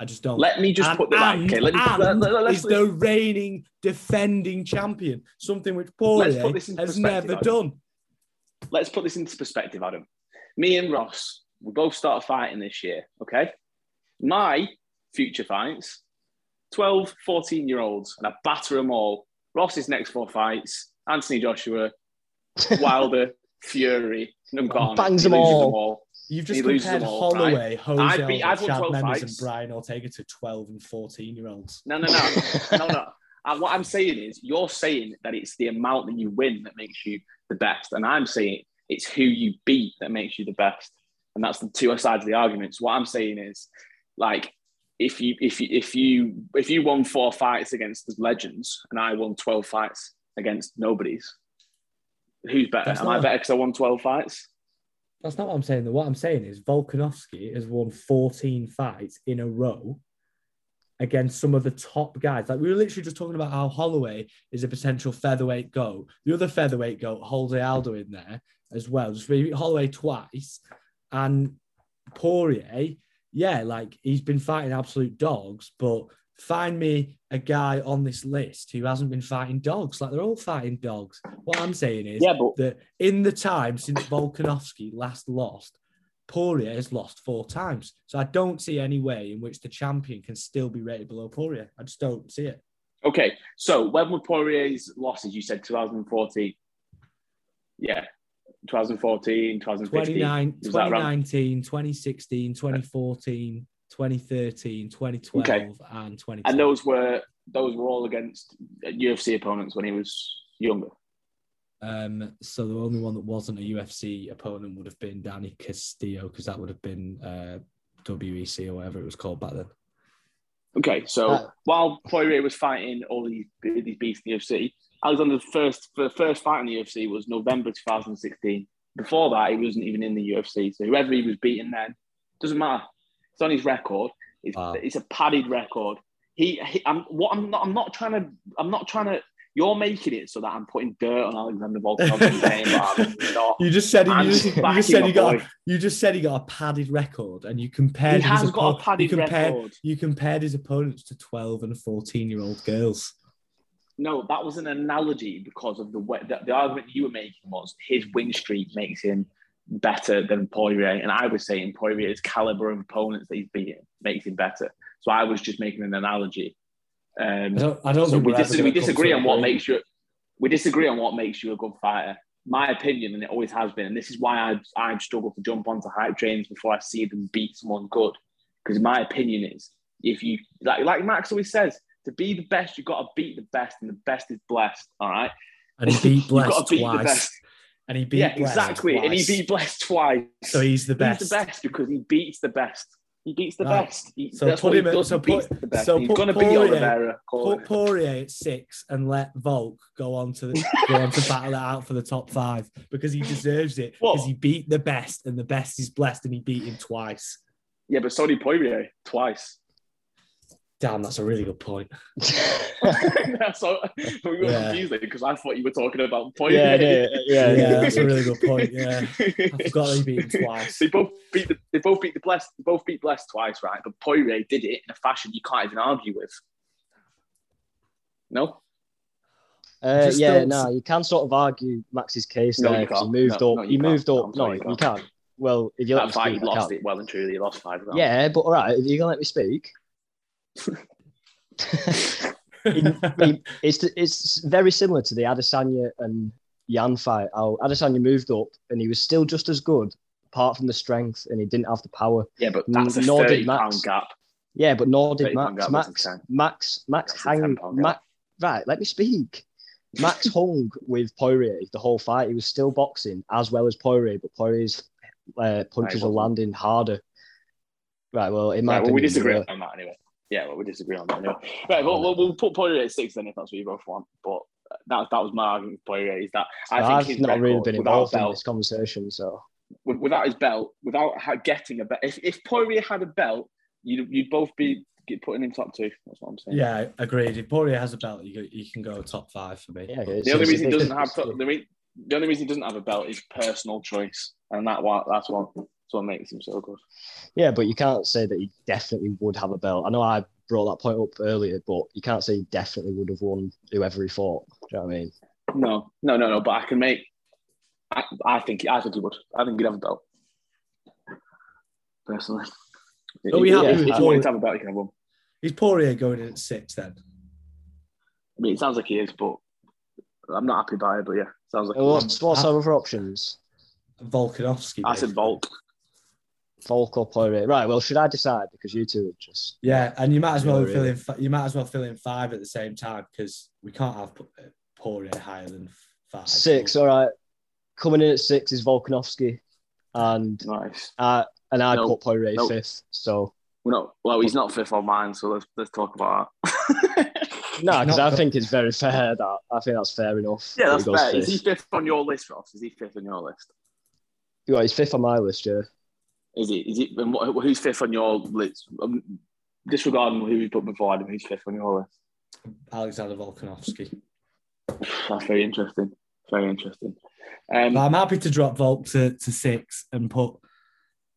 I just don't. Let me just and, put the right. Okay, let me. and Let, let, let, is the reigning defending champion, something which Let's Poirier put this in has never Adam. done. let's put this into perspective, Adam. Me and Ross, we both start fighting this year, okay? My future fights, 12, 14 year olds, and I batter them all. Ross's next four fights, Anthony Joshua, Wilder, Fury, Ngannou. Bangs He them all. You've just compared Holloway, Jose Aldo, I've won Chad 12 Mendes, and. Brian Ortega to 12 and 14 year olds. No, no, no, no, no. And what I'm saying is, you're saying that it's the amount that you win that makes you the best, and I'm saying it's who you beat that makes you the best, and that's the two sides of the argument. So what I'm saying is, like, if you if you if you if you won four fights against the legends, and I won 12 fights against nobodies, who's better? That's Am I better because I won 12 fights? That's not what I'm saying. What I'm saying is Volkanovski has won 14 fights in a row against some of the top guys. Like we were literally just talking about how Holloway is a potential featherweight go. The other featherweight goat, Jose Aldo, in there as well. Just beat Holloway twice, and Poirier, yeah, like he's been fighting absolute dogs, but find me a guy on this list who hasn't been fighting dogs. Like they're all fighting dogs. What I'm saying is Yeah, but that in the time since Volkanovski last lost, Poirier has lost four times. So I don't see any way in which the champion can still be rated below Poirier. I just don't see it. Okay, so when were Poirier's losses? You said 2014. Yeah, 2014, 2015. 29, Was that around? 2019, 2016, 2014, 2013, 2012, Okay. and 2020. And those were those were all against UFC opponents when he was younger. Um, so the only one that wasn't a UFC opponent would have been Danny Castillo because that would have been uh, WEC or whatever it was called back then. Okay, so Uh, while Poirier was fighting all these these beasts in the UFC, Alexander's first the first fight in the UFC was November 2016. Before that, he wasn't even in the UFC. So whoever he was beating then doesn't matter. It's on his record. It's, Wow. it's a padded record. He, he I'm what I'm not I'm not trying to I'm not trying to. You're making it so that I'm putting dirt on Alexander Volkanovski's name, but I'm. You just said I'm you just you just said he got boy. you just said he got a padded record, and you compared He his has got a padded you compared, record. You compared his opponents to twelve and fourteen year old girls. No, that was an analogy because of the way the, the argument you were making was his win streak makes him better than Poirier, and I was saying Poirier's caliber of opponents that he's beaten makes him better. So I was just making an analogy. Um, I don't. I don't so think we, disagree, we disagree on what makes you. We disagree on what makes you a good fighter. My opinion, and it always has been, and this is why I I've struggled to jump onto hype trains before I see them beat someone good. Because my opinion is, if you like, like Max always says, to be the best, you've got to beat the best, and the best is blessed. All right, And beat You've gotta Blessed beat the twice. best. And he beat yeah, exactly, and he twice. beat Blessed twice. So he's the best. He's the best because he beats the best. He beats the Right. best. He, So that's put him at- so put- the best. so He's put going to be Poirier- Oliveira. Put Poirier at six and let Volk go on to the, go on to battle it out for the top five because he deserves it because he beat the best and the best is blessed and he beat him twice. Yeah, but so did Poirier twice. Damn, that's a really good point. so we were Yeah. confused because I thought you were talking about yeah, yeah, yeah, Yeah, that's a really good point. Yeah, I forgot he beat him twice. They both beat the they both beat the blessed they both beat blessed twice, right? But Poirier did it in a fashion you can't even argue with. No, Uh, yeah, don't- no, you can sort of argue Max's case No, there you 'cause he moved No, up. no, you he can't. moved No, up. No, you you can't. can't. Well, if you let that me fight speak, he lost can. it well and truly. He lost five rounds. Yeah, but all right, if you're gonna let me speak. It's it's very similar to the Adesanya and Jan fight. How Adesanya moved up and he was still just as good, apart from the strength, and he didn't have the power. yeah, but that's a Nor did Max. gap. Yeah, but nor did 30 Max. Max, Max, Max That's hang. 10 pound gap. Max, right, let me speak. Max hung with Poirier the whole fight. He was still boxing as well as Poirier, but Poirier's uh, punches were wasn't. landing harder. Right. Well, in my Right, well, we disagree on that anyway. Yeah, well, we disagree on that anyway. Right, well, we'll, we'll put Poirier at six then if that's what you both want. But that, that was my argument with Poirier is that I think I've not really been without involved in this conversation, so without his belt, without getting a belt. If, if Poirier had a belt, you'd, you'd both be get- putting him top two. That's what I'm saying. yeah, agreed. If Poirier has a belt, you, you can go top five for me. yeah. It's- The only it's- reason he doesn't have it's- the, re- the only reason he doesn't have a belt is personal choice, and that what that's what That's what makes him so good. Yeah, but you can't say that he definitely would have a belt. I know I brought that point up earlier, but you can't say he definitely would have won whoever he fought. Do you know what I mean? No, no, no, no. But I can make. I, I think I think he would. I think he'd have a belt. Personally. Are we If- happy if with he to have a belt, he can have one. Is Poirier going in at six then? I mean, it sounds like he is, but I'm not happy about it. But yeah, sounds like. And he is. What's, what's our other options? Volkanovski. I said basically. Volk. Volk or Poirier? Right. Well, should I decide? Because you two are just. Yeah, and you might as well fill in. fi- You might as well fill in five at the same time because we can't have P- Poirier higher than five. Six. All right. Coming in at six is Volkanovski, and Nice. uh, and I No, put Poirier no. fifth. So We're not. Well, he's not fifth on mine, so let's let's talk about that. no, because I think it's very fair. That I think that's fair enough. yeah, that that's he goes fair. Is he fifth. fifth on your list, Ross? Is he fifth on your list? Yeah, he's fifth on my list. Yeah. Is he? Is he? And what, who's fifth on your list? Um, disregarding who you put before him, who's fifth on your list? Alexander Volkanovski. That's very interesting. Very interesting. Um, I'm happy to drop Volk to, to six and put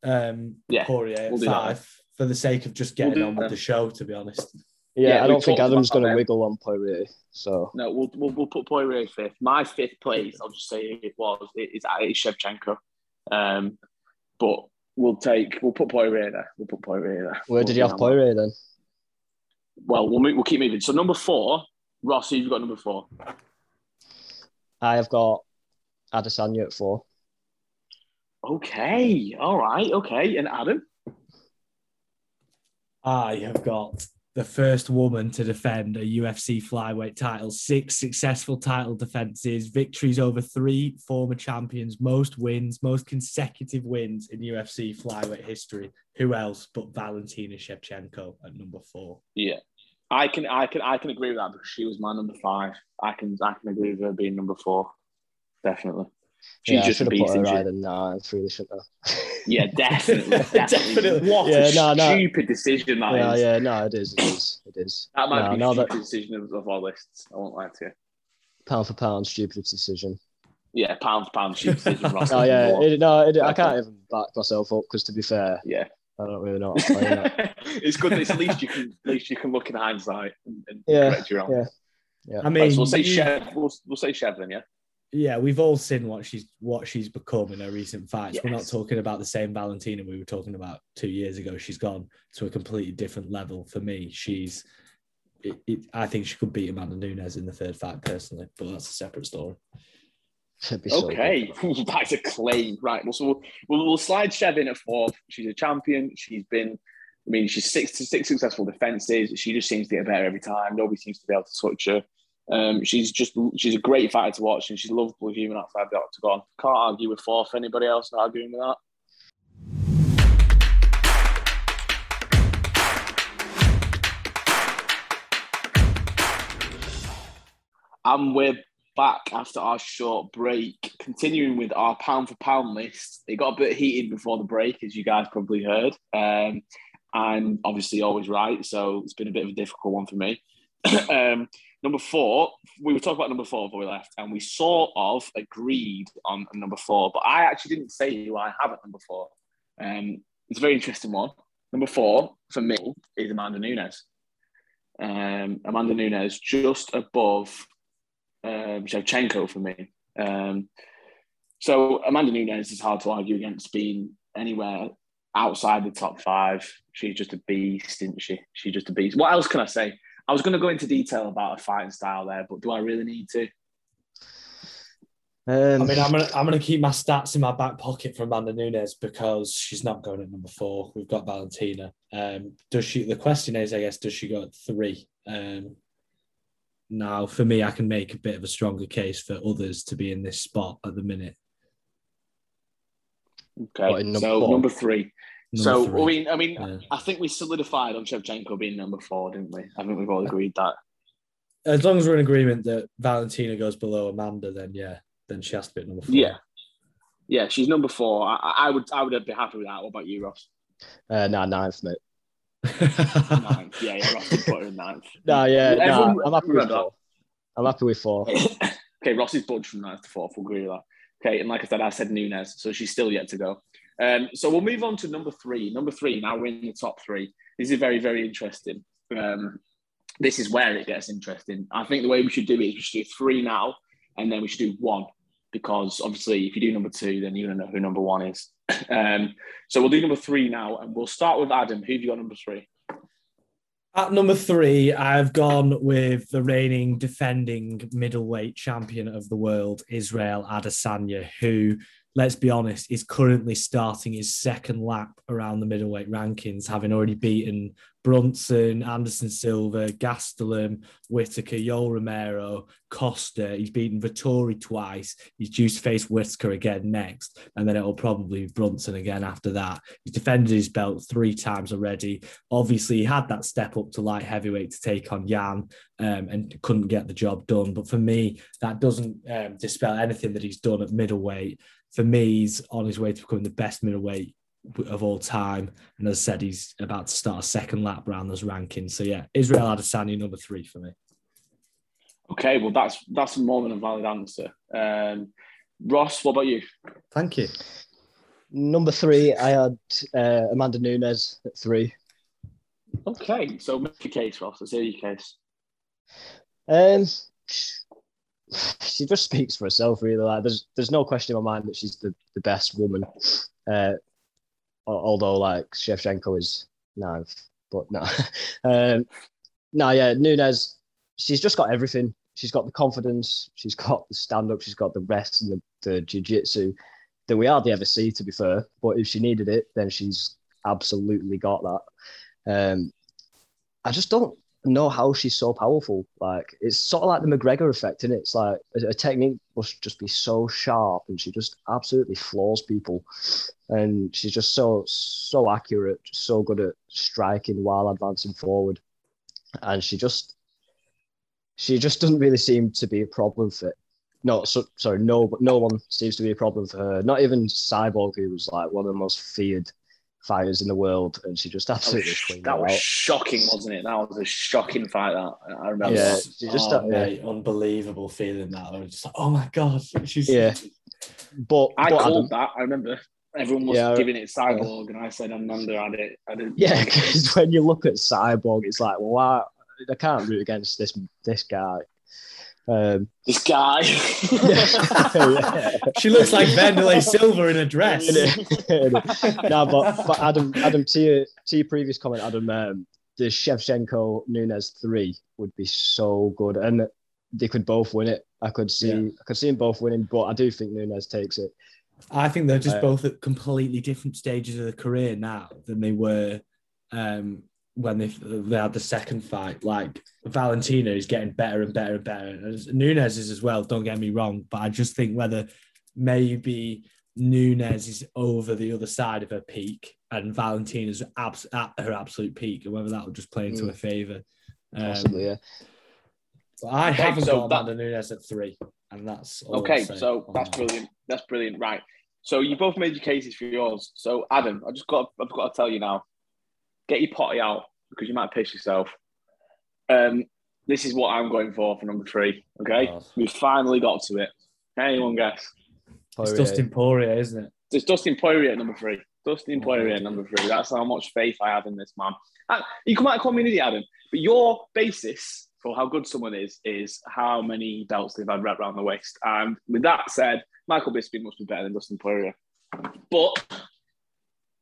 um, Yeah, Poirier at we'll do that five for the sake of just getting do on with that. the show. To be honest, Yeah, Yeah, I don't think Adam's going to wiggle on Poirier. So no, we'll, we'll we'll put Poirier fifth. My fifth place, I'll just say it was it is it's Shevchenko. Um, but we'll take we'll put Poirier there. We'll put Poirier there. where did you have We'll do that. Poirier then? Well, we'll move, we'll keep moving. So number four, Ross, who you've got number four? I have got Adesanya at four. Okay, all right, okay. And Adam, I have got the first woman to defend a UFC flyweight title, six successful title defenses, victories over three former champions, most wins, most consecutive wins in UFC flyweight history. Who else but Valentina Shevchenko at number four? yeah, I can I can I can agree with that because she was my number five. I can I can agree with her being number four, definitely. She's yeah, I just should a have put beast. her isn't she? higher really, shouldn't I? Yeah, definitely, definitely. Definitely. What Yeah, a no, no. stupid decision that is. yeah, yeah, no, it is, it is, it is. That might No, be no, the that- decision of, of our lists. I won't lie to you. Pound for pound, stupid decision. Yeah, pound for pound, stupid decision. Ross. Oh yeah, it, no, it, I can't even back myself up because to be fair, yeah. I don't really know. what I'm it's good. That it's at least you can at least you can look in hindsight and, and Yeah, correct your own. yeah. Yeah. I Right, mean, so we'll say you- Chev. We'll, we'll say Chev then. Yeah. Yeah, we've all seen what she's what she's become in her recent fights. We're not talking about the same Valentina we were talking about two years ago. She's gone to a completely different level. For me, she's. It, it, I think she could beat Amanda Nunes in the third fight personally, but that's a separate story. It'd be so good. Okay, that's a claim, right? Well, so we'll, we'll, we'll slide Chev in at fourth. She's a champion. She's been, I mean, she's six to six successful defenses. She just seems to get better every time. Nobody seems to be able to touch her. Um, she's just she's a great fighter to watch, and she's a lovable human outside the octagon. Can't argue with fourth. Anybody else not arguing with that? And we're back after our short break, continuing with our pound for pound list. It got a bit heated before the break, as you guys probably heard. Um, and obviously, always right. So it's been a bit of a difficult one for me. um, number four, we were talking about number four before we left, and we sort of agreed on number four, but I actually didn't say who I have at number four. Um, it's a very interesting one. Number four for me is Amanda Nunes. Um, Amanda Nunes just above um, Shevchenko for me. Um, so Amanda Nunes is hard to argue against being anywhere outside the top five. She's just a beast, isn't she? She's just a beast. What else can I say? I was going to go into detail about her fighting style there, but do I really need to? Um, I mean, I'm gonna I'm gonna keep my stats in my back pocket for Amanda Nunes because she's not going at number four. We've got Valentina. Um, does she? The question is, I guess, does she go at three? Um, now, for me, I can make a bit of a stronger case for others to be in this spot at the minute. Okay, number so four? number three. Number so three. I mean, I mean, Yeah. I think we solidified on Shevchenko being number four, didn't we? I think we've all agreed that. as long as we're in agreement that Valentina goes below Amanda, then yeah, then she has to be at number four. Yeah, yeah, she's number four. I, I would, I would be happy with that. What about you, Ross? uh, nah, ninth, mate. Ninth. Yeah, yeah, Ross did put her in ninth. Nah, yeah, nah, I'm happy with four. I'm happy with four. okay, Ross is budged from ninth to fourth. We'll agree with that. Okay, and like I said, I said Nunes, so she's still yet to go. Um, so we'll move on to number three. Number three. Now we're in the top three. This is very, very interesting. Um, this is where it gets interesting. I think the way we should do it is we should do three now, and then we should do one because obviously, if you do number two, then you're gonna know who number one is. Um, so we'll do number three now, and we'll start with Adam. Who have you got number three? At number three, I've gone with the reigning defending middleweight champion of the world, Israel Adesanya, who let's be honest, is currently starting his second lap around the middleweight rankings, having already beaten Brunson, Anderson Silva, Gastelum, Whittaker, Yoel Romero, Costa. He's beaten Vettori twice. He's due to face Whittaker again next, and then it'll probably be Brunson again after that. He's defended his belt three times already. Obviously, he had that step up to light heavyweight to take on Jan um, and couldn't get the job done. But for me, that doesn't um, dispel anything that he's done at middleweight for me, he's on his way to becoming the best middleweight of all time. And as I said, he's about to start a second lap around those rankings. So yeah, Israel Adesanya number three for me. Okay, well that's that's more than a valid answer. Um, Ross, what about you? Thank you. Number three, I had uh, Amanda Nunes at three. Okay, so make your case, Ross. Let's hear your case. Um, she just speaks for herself, really. Like there's there's no question in my mind that she's the, the best woman. Uh, although like Shevchenko is no, but no, um, no, yeah, Nunes. She's just got everything. She's got the confidence. She's got the stand up. She's got the rest and the, the jiu jitsu that we hardly ever see, to be fair. But if she needed it, then she's absolutely got that. Um, I just don't know how she's so powerful. Like it's sort of like the McGregor effect, and it? It's like a, technique must just be so sharp, and she just absolutely floors people. And she's just so so accurate, so good at striking while advancing forward. And she just she just doesn't really seem to be a problem for. No, so, sorry, no, but no one seems to be a problem for her. Not even Cyborg, who was like one of the most feared fighters in the world, and she just absolutely that was, that was shocking, wasn't it? That was a shocking fight. That I remember. Yeah, she just oh, mate, unbelievable feeling that. I was just like, oh my god, she's yeah. But I but called Adam, that. I remember everyone was yeah, giving it Cyborg, yeah. and I said Amanda had it. I didn't. Yeah, because when you look at Cyborg, it's like, well, I, I can't root against this this guy. Um, this guy. yeah. She looks like Wanderlei Silva in a dress. no, but, but Adam, Adam, to your to your previous comment, Adam, um, the Shevchenko Nunes three would be so good, and they could both win it. I could see, yeah. I could see them both winning, but I do think Nunes takes it. I think they're just uh, both at completely different stages of the career now than they were um, when they they had the second fight, like Valentina is getting better and better and better. And Nunes is as well. Don't get me wrong, but I just think whether maybe Nunes is over the other side of her peak and Valentina's abs- at her absolute peak, and whether that will just play into mm. her favour. Um, Possibly, yeah. I okay, haven't so got that... Amanda Nunes at three, and that's okay. So that's brilliant. That's brilliant. Right. So you both made your cases for yours. So Adam, I just got I've got to tell you now get your potty out because you might piss yourself. Um, this is what I'm going for for number three. Okay, oh. we finally got to it. Anyone guess? It's Dustin Poirier, isn't it? It's Dustin Poirier at number three. Dustin Poirier at number three. That's how much faith I have in this man. And you might call me an idiot, Adam, but your basis for how good someone is is how many belts they've had wrapped around the waist. And with that said, Michael Bisping must be better than Dustin Poirier. But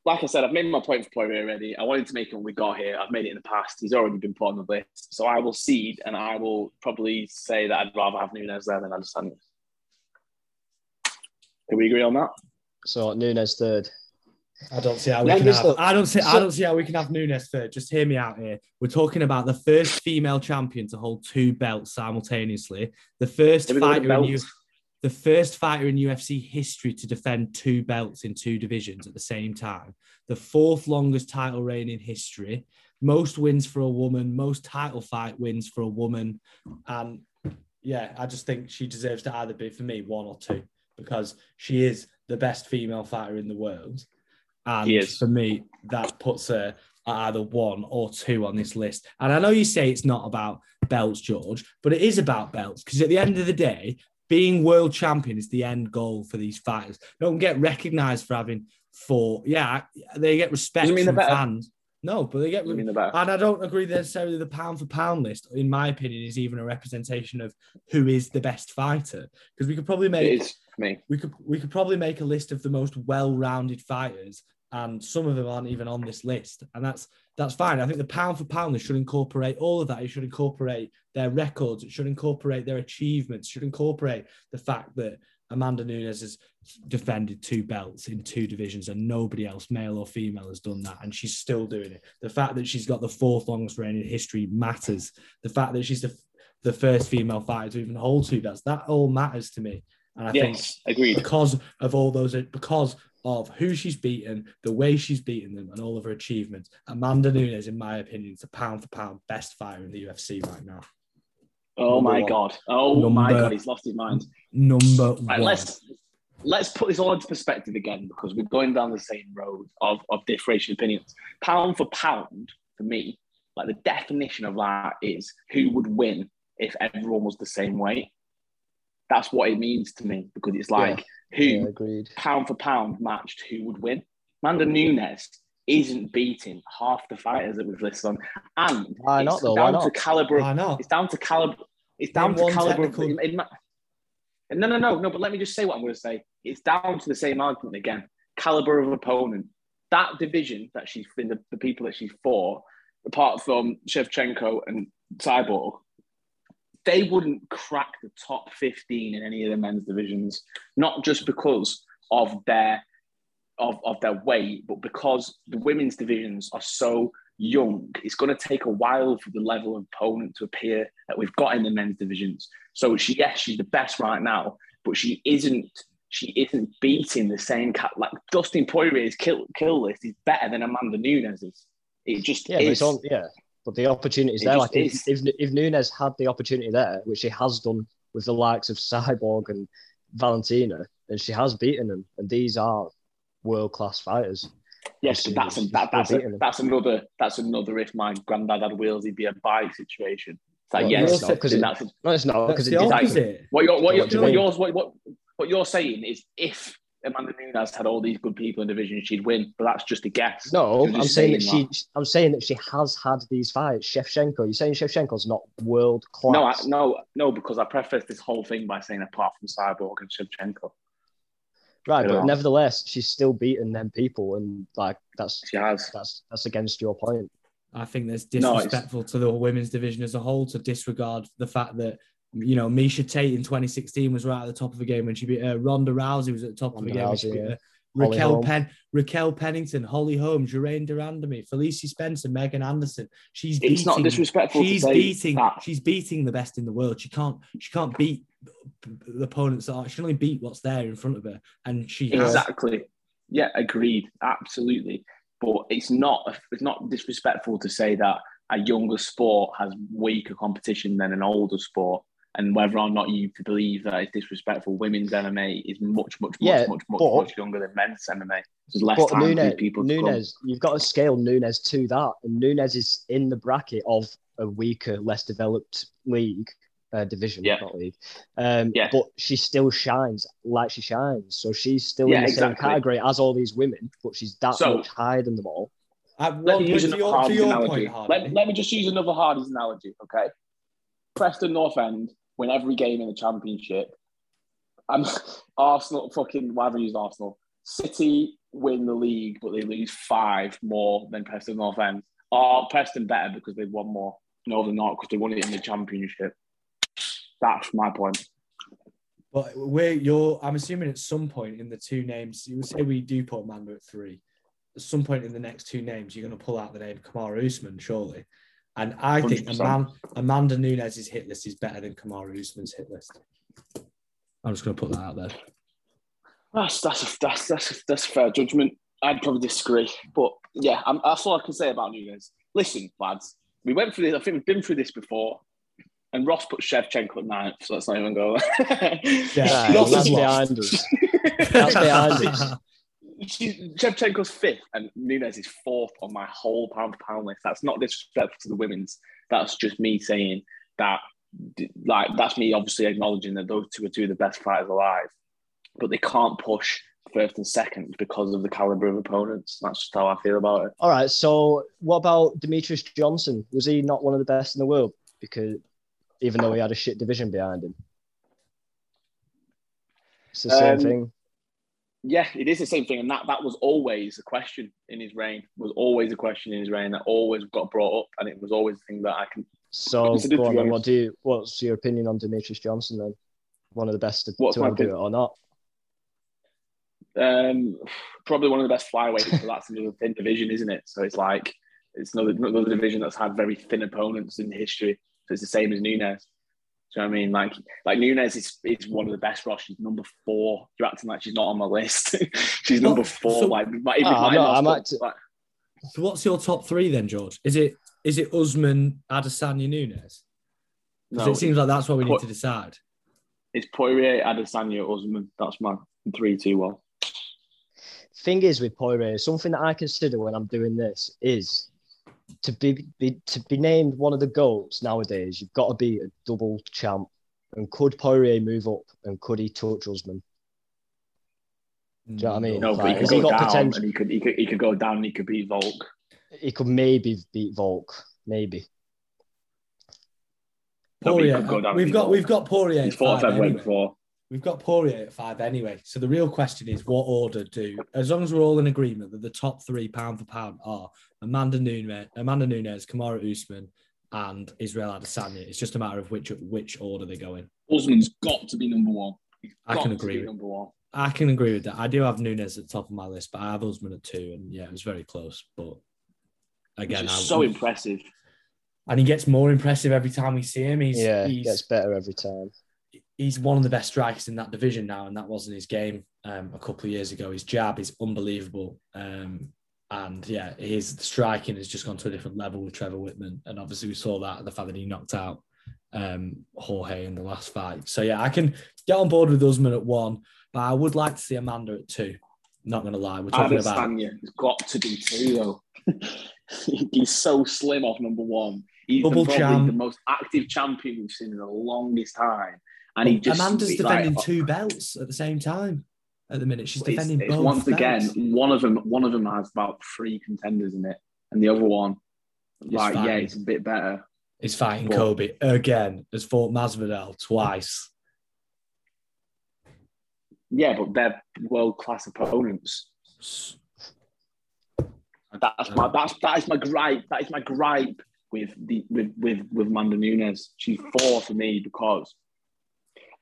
like I said, I've made my point for Poirier already. I wanted to make it when we got here. I've made it in the past. He's already been put on the list. So I will cede and I will probably say that I'd rather have Nunes there than Adesanya. Can we agree on that? So Nunes third. I don't see how we can have, I don't see so, I don't see how we can have Nunes third. Just hear me out here. We're talking about the first female champion to hold two belts simultaneously. The first fighter in, the first fighter in UFC history to defend two belts in two divisions at the same time, the fourth longest title reign in history, most wins for a woman, most title fight wins for a woman. And yeah, I just think she deserves to either be, for me, one or two, because she is the best female fighter in the world. And for me, that puts her at either one or two on this list. And I know you say it's not about belts, George, but it is about belts because at the end of the day, being world champion is the end goal for these fighters. Don't get recognized for having for yeah, they get respect mean from fans. No, but they get mean, the better. and I don't agree necessarily the pound for pound list, in my opinion, is even a representation of who is the best fighter. Because we could probably make is for me. we could we could probably make a list of the most well-rounded fighters, and some of them aren't even on this list, and that's that's fine. I think the pound for pound list should incorporate all of that. It should incorporate their records. It should incorporate their achievements. It should incorporate the fact that Amanda Nunes has defended two belts in two divisions, and nobody else, male or female, has done that, and she's still doing it. The fact that she's got the fourth longest reign in history matters. The fact that she's the the first female fighter to even hold two belts, that all matters to me. And I think Yes, agreed. because of all those, because of who she's beaten, the way she's beaten them, and all of her achievements. Amanda Nunes, in my opinion, is a pound for pound best fighter in the UFC right now. Oh Number my one. god. Oh my god, he's lost his mind. Number Right, one. let's let's put this all into perspective again because we're going down the same road of, of differential opinions. Pound for pound, for me, like the definition of that is who would win if everyone was the same weight. That's what it means to me because it's like who Yeah, agreed. pound for pound matched who would win. Amanda Nunes isn't beating half the fighters that we've listed on, and Why not, it's though? Why down not? to caliber. of- Why not? It's down to caliber. It's down Name to caliber. Technical- in, in my, no, no, no, no. But let me just say what I'm going to say. It's down to the same argument again. Caliber of opponent. That division that she's in, the, the people that she's for, apart from Shevchenko and Cyborg, they wouldn't crack the top 15 in any of the men's divisions. Not just because of their of, of their weight, but because the women's divisions are so young, it's going to take a while for the level of opponent to appear that we've got in the men's divisions. So she, yes, she's the best right now, but she isn't. She isn't beating the same cat like Dustin Poirier's kill kill list is better than Amanda Nunes's. It just Yeah, is. it's on. Yeah, but the opportunity's It there. Like if, is. if if Nunes had the opportunity there, which she has done with the likes of Cyborg and Valentina, and she has beaten them, and these are world class fighters. Yes, She's- but that's a, she's that, that's a, that's another that's another if my granddad had wheels he'd be a bike situation. It's like Well, yes, you're because it- that's No, it's not That's because it the did happen. opposite. what you're what, you're, What you what yours what, what what you're saying is if Amanda Nunes had all these good people in division, she'd win. But that's just a guess. No, I'm just saying that saying she. I'm saying that she has had these fights. Shevchenko, you're saying Shevchenko's not world class. No, I, no, no, because I preface this whole thing by saying apart from Cyborg and Shevchenko, right, Yeah. but nevertheless, she's still beating them people, and like that's she has. that's that's against your point. I think that's No, disrespectful to the women's division as a whole to disregard the fact that you know Miesha Tate in 2016 was right at the top of the game when she beat uh, Ronda Rousey was at the top of the game when she Rousey, beat yeah. her. Holly Raquel Holm. Penn, Raquel Pennington, Holly Holm, Jeraine Durandamy, Felicia Spencer, Megan Anderson. She's It's beating, not disrespectful She's to beating. that. She's beating the best in the world. She can't. She can't beat the opponents. That are, she can only beat what's there in front of her, and she has. Exactly. Yeah, agreed. Absolutely. But it's not it's not disrespectful to say that a younger sport has weaker competition than an older sport. And whether or not you believe that it's disrespectful, women's MMA is much, much, much, Yeah, much, much, but- much younger than men's MMA. There's less But time for people to come. Nunes, you've got to scale Nunes to that, and Nunes is in the bracket of a weaker, less developed league uh, division, Yeah. not league. Um, Yeah. But she still shines like she shines, so she's still Yeah, in the same category as all these women, but she's that So- much higher than them all. Uh, Let well, me use to another your, to Hardy's your analogy. point, Hardy. let, let me just use another Hardy's analogy, okay? Preston North End win every game in the championship. Um, and Arsenal, fucking, why have I used Arsenal? City win the league, but they lose five more than Preston North End. Are Preston better because they've won more? No, they're not because they won it in the championship. That's my point. But we're you're I'm assuming at some point in the two names, you would say we do put Amanda at three. At some point in the next two names, you're gonna pull out the name Kamaru Usman, surely. And I think 100%. Amanda, Amanda Nunes' hit list is better than Kamaru Usman's hit list. I'm just gonna put that out there. That's that's a, that's that's a, that's a fair judgment. I'd probably disagree, but yeah, I'm, that's all I can say about Nunes. Listen, lads, we went through this. I think we've been through this before, and Ross put Shevchenko at ninth, so let's not even go. Yeah, Right, that's behind us. That's behind us. She- Shevchenko's fifth, and Nunes is fourth on my whole pound for pound list. That's not disrespectful to the women's. That's just me saying that, like, that's me obviously acknowledging that those two are two of the best fighters alive, but they can't push first and second because of the caliber of opponents. That's just how I feel about it. All right. So what about Demetrious Johnson? Was he not one of the best in the world? Because even though he had a shit division behind him, it's the same Um, thing. Yeah, it is the same thing, and that that was always a question in his reign. Was always a question in his reign that always got brought up, and it was always a thing that I can. So it's a good go on, then. What do you? What's your opinion on Demetrious Johnson then? One of the best to, What's to do it or not? Um, probably one of the best flyweights, but that's another thin division, isn't it? So it's like it's another another division that's had very thin opponents in history. So it's the same as Nunes. Do you know what I mean? Like, like Nunes is, is one of the best. Ross, she's number four. You're acting like she's not on my list. she's number four. so- like, like, Ah, I'm not- I'm acti- like, So what's your top three then, George? Is it is it Usman, Adesanya, Nunes? Because no, it seems like that's what we need to decide. it's Poirier, Adesanya, Usman. That's my three, two, one. Thing is with Poirier, something that I consider when I'm doing this is to be, be to be named one of the goats nowadays. You've got to be a double champ. And could Poirier move up? And could he touch Usman? Do you know what I mean? No, but he could has go he got down, potential? and he could, he could, he could go down, and he could beat Volk. He could maybe beat Volk, maybe. No, but he Poirier. could go we've got Volk. we've got Poirier. He's at fought five featherweight anyway. before. We've got Poirier at five anyway. So the real question is, what order do? As long as we're all in agreement that the top three pound for pound are Amanda Nunes, Amanda Nunes, Kamaru Usman, and Israel Adesanya. It's just a matter of which which order they go in. Usman's got to be number one. He's I got can to agree be with- number one. I can agree with that. I do have Nunes at the top of my list, but I have Usman at two, and yeah, it was very close. But again, Which is I, so impressive. and he gets more impressive every time we see him. He's yeah, he's gets better every time. He's one of the best strikers in that division now, and that wasn't his game um, a couple of years ago. His jab is unbelievable, um, and yeah, his striking has just gone to a different level with Trevor Wittman, and obviously we saw that the fact that he knocked out um, Jorge in the last fight. So yeah, I can get on board with Usman at one, but I would like to see Amanda at two. Not gonna lie, we're talking about has got to be two though. He's so slim off number one. He's the, probably champ. the most active champion we've seen in the longest time. And he just Amanda's defending uh, two belts at the same time. At the minute, she's it's- defending it's both. once again, one of them one of them has about three contenders in it, and the other one, like yeah, it's a bit better. is fighting But- Colby again. Has fought Masvidal twice. Yeah, but they're world class opponents. That's my that's that is my gripe. That is my gripe with the with with with Amanda Nunes. She's four for me because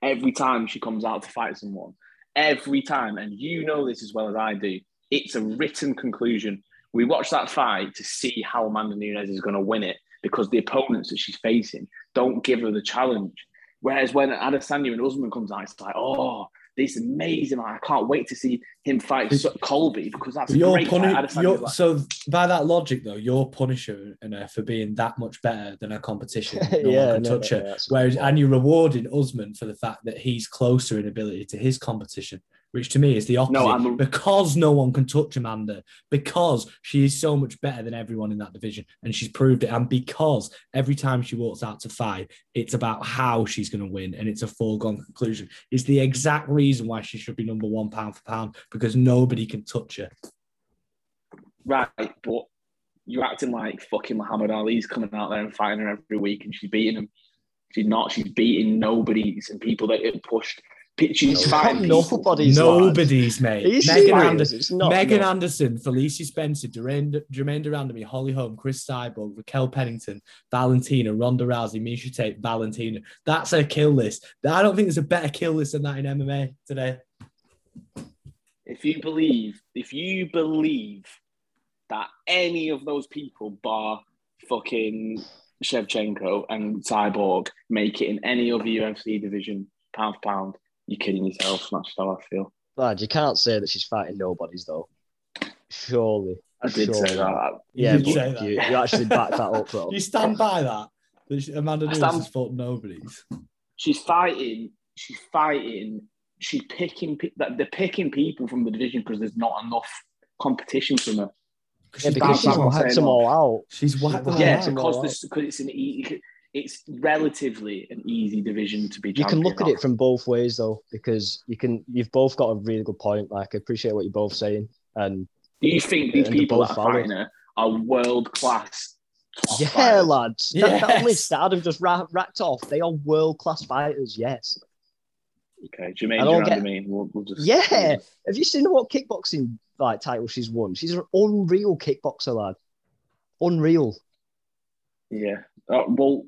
every time she comes out to fight someone, every time, and you know this as well as I do, it's a written conclusion. We watch that fight to see how Amanda Nunes is going to win it because the opponents that she's facing don't give her the challenge. Whereas when Adesanya and Usman comes out, it's like, oh, this is amazing! I can't wait to see him fight Colby because that's great. puni- like- so by that logic, though, you're punishing her for being that much better than her competition. No Yeah, one can no, touch no, her. Whereas, and you're rewarding Usman for the fact that he's closer in ability to his competition, which to me is the opposite. I'm because no one can touch Amanda, because she is so much better than everyone in that division, and she's proved it. And because every time she walks out to fight, it's about how she's going to win, and it's a foregone conclusion. It's the exact reason why she should be number one pound for pound because nobody can touch her. right, but you're acting like fucking Muhammad Ali's coming out there and fighting her every week, and she's beating him. She's not. She's beating nobodies and people that get pushed. She's No. fighting. Nobody's Nobody's mate. Megan. Anderson, Megan no. Anderson, Felicia Spencer, Jermaine, Germaine de Randamie, Holly Holm, Cris Cyborg, Raquel Pennington, Valentina, Ronda Rousey, Miesha Tate, Valentina. That's a kill list. I don't think there's a better kill list than that in MMA today. If you believe, if you believe that any of those people, bar fucking Shevchenko and Cyborg, make it in any other UFC division, pound for pound, you're kidding yourself. That's how I feel. Lad, you can't say that she's fighting nobodies though. Surely. I did Surely. say that. You Yeah, did but say that. You, you actually back that up, bro. You stand by that? that she- Amanda Nunes stand- has fought nobody's. she's fighting. She's fighting. She's picking. that They're picking people from the division because there's not enough competition from her. Because Yeah, she's because she's whacked them all out. She's whacked them Oh, all yeah, out. wow. because this because it's an e- it's relatively an easy division to be. You can look at it from both ways though, because you can. You've both got a really good point. Like I appreciate what you're both saying, and Do you think these And they're people that are fighting her are world class? yeah, lads, that, that Yes. list that Adam just ra- racked off, they are world class fighters. Yes. Okay, Jermaine I don't get- Durandamine. We'll, we'll just Yeah. Have you seen what kickboxing like title she's won? She's an unreal kickboxer, lad. Unreal. Yeah. Uh, well,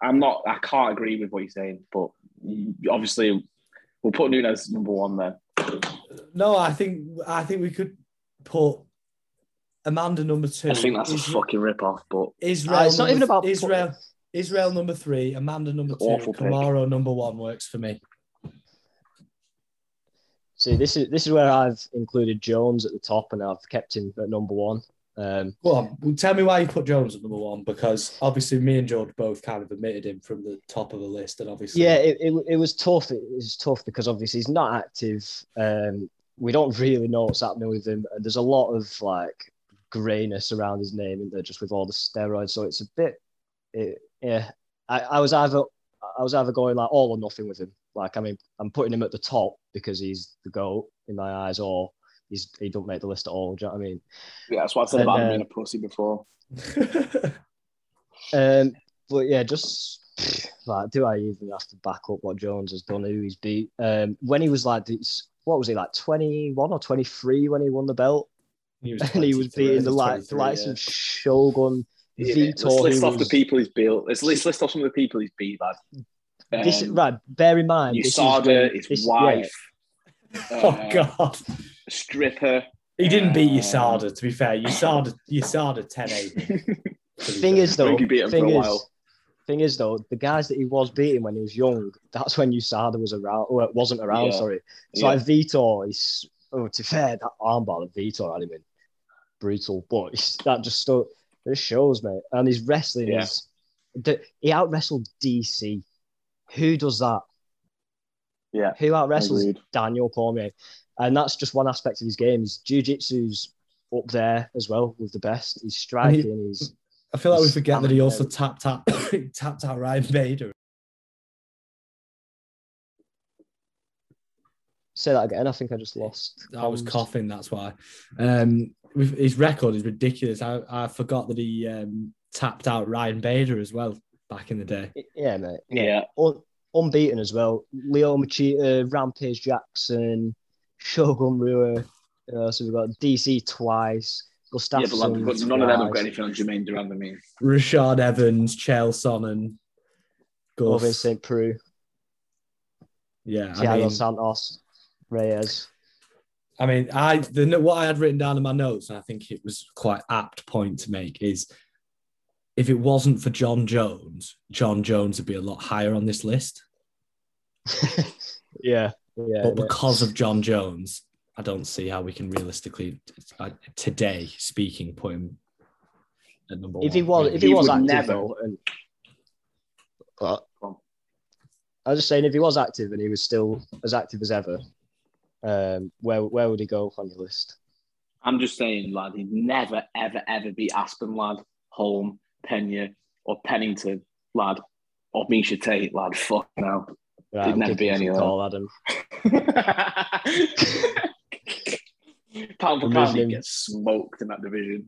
I'm not. I can't agree with what you're saying, but obviously, we'll put Nunes number one there. No, I think I think we could put Amanda number two. I think that's a fucking rip off, but Israel Uh, it's not even about- Israel. Israel number three, Amanda number two, Awful. Kamaru number one works for me. See, this is this is where I've included Jones at the top, and I've kept him at number one. Um, Go well, tell me why you put Jones at number one because obviously me and George both kind of admitted him from the top of the list, and obviously yeah, it, it, it was tough. It was tough because obviously he's not active. Um, we don't really know what's happening with him. And there's a lot of like grayness around his name, and there just with all the steroids. So it's a bit, it, yeah. I, I was either I was either going like all or nothing with him. Like I mean, I'm putting him at the top because he's the goat in my eyes, or he's he don't make the list at all. Do you know what I mean? yeah, that's what I said And, about him uh, being a pussy before. Um, but yeah, just like, do I even have to back up what Jones has done? Who he's beat? Um, when he was like, this, what was he like, twenty one or twenty three when he won the belt, he was and he was beating the he like, the likes yeah. of Shogun, Yeah, Vitor. let's list who off the people he's beat. Let's, let's list off some of the people he's beat, lad. This Um, right. Bear in mind, this is USADA, when- his this- wife, Oh uh, god, stripper. he didn't beat um, USADA. To be fair, USADA USADA 10 yeah. Thing is though, he beat him for thing a is, while. thing is though, the guys that he was beating when he was young, that's when USADA was around, or wasn't around. Yeah. Sorry. So Yeah. like Vitor, he's oh, to be fair, that armbar that Vitor had him in, brutal. But he's, that just sto- it shows, mate. And his wrestling Yeah. is he out wrestled DC. Who does that? Yeah, Who out wrestles. Daniel Cormier? And that's just one aspect of his game. His jiu-jitsu's up there as well with the best. He's striking. He's I feel like we forget that he stamina. also tapped out tapped out Ryan Bader. say that again. I think I just lost. I was coughing, that's why. Um, his record is ridiculous. I, I forgot that he um, tapped out Ryan Bader as well back in the day. Yeah, mate. Yeah. Un- unbeaten as well. Leo Machida, Rampage Jackson, Shogun Rua. Uh, so we've got DC twice. Yeah, but, lad, Gustafsson but none of them have got anything on Jermaine Durand. I mean, Rashard Evans, Chael Sonnen, Irvin Gus. St. Preux, Yeah, I mean, Santos, Reyes. I mean, I the what I had written down in my notes, and I think it was quite apt point to make is if it wasn't for Jon Jones, Jon Jones would be a lot higher on this list. yeah, yeah. but because of Jon Jones, I don't see how we can realistically, uh, today speaking, put him at number if one. he was, if he, He was active never- though, and but I was just saying, if he was active and he was still as active as ever, um, where where would he go on your list? I'm just saying, lad, he'd never, ever, ever beat Aspen, lad, Holm, Pena, or Pennington, lad, or Miesha Tate, lad. Fuck no. Right, He'd I'm never be kicking any of some them. call, Adam. pound for pound, he'd him. get smoked in that division.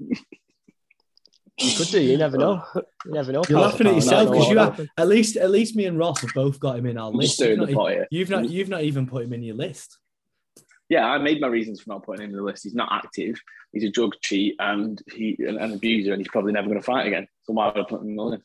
You could do. You never know. You never know. You're laughing at You yourself because you have at least at least me and Ross have both got him in our I'm list. just You've doing not, the e- pot you've not you've not even put him in your list. Yeah, I made my reasons for not putting him in the list. He's not active. He's a drug cheat and he an, an abuser, and he's probably never going to fight again. So why would I put him in the list?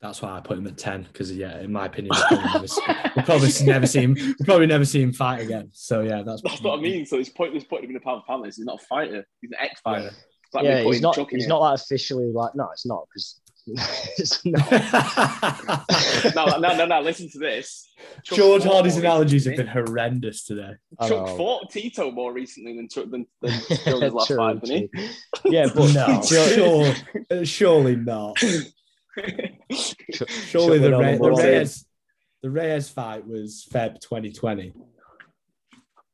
That's why I put him at ten because yeah, in my opinion, we'll probably never, see- we'll probably never see him. We'll probably never see him fight again. So yeah, that's That's what I mean. So it's pointless putting him in the pound for pound list. He's not a fighter. He's an ex-fighter. Yeah. It's like yeah, he's not. Chuck in He's here. not like officially like. No, it's not because it's not. no, no, no, no. Listen to this. Chuck George Hardy's analogies have been horrendous today. I Chuck fought Tito more recently than Chuck than, than Jones' last True, fight, didn't true. Yeah, but No, sure, surely not. He? Surely the, Shut Re- the boy. Reyes the Reyes fight was Feb 2020.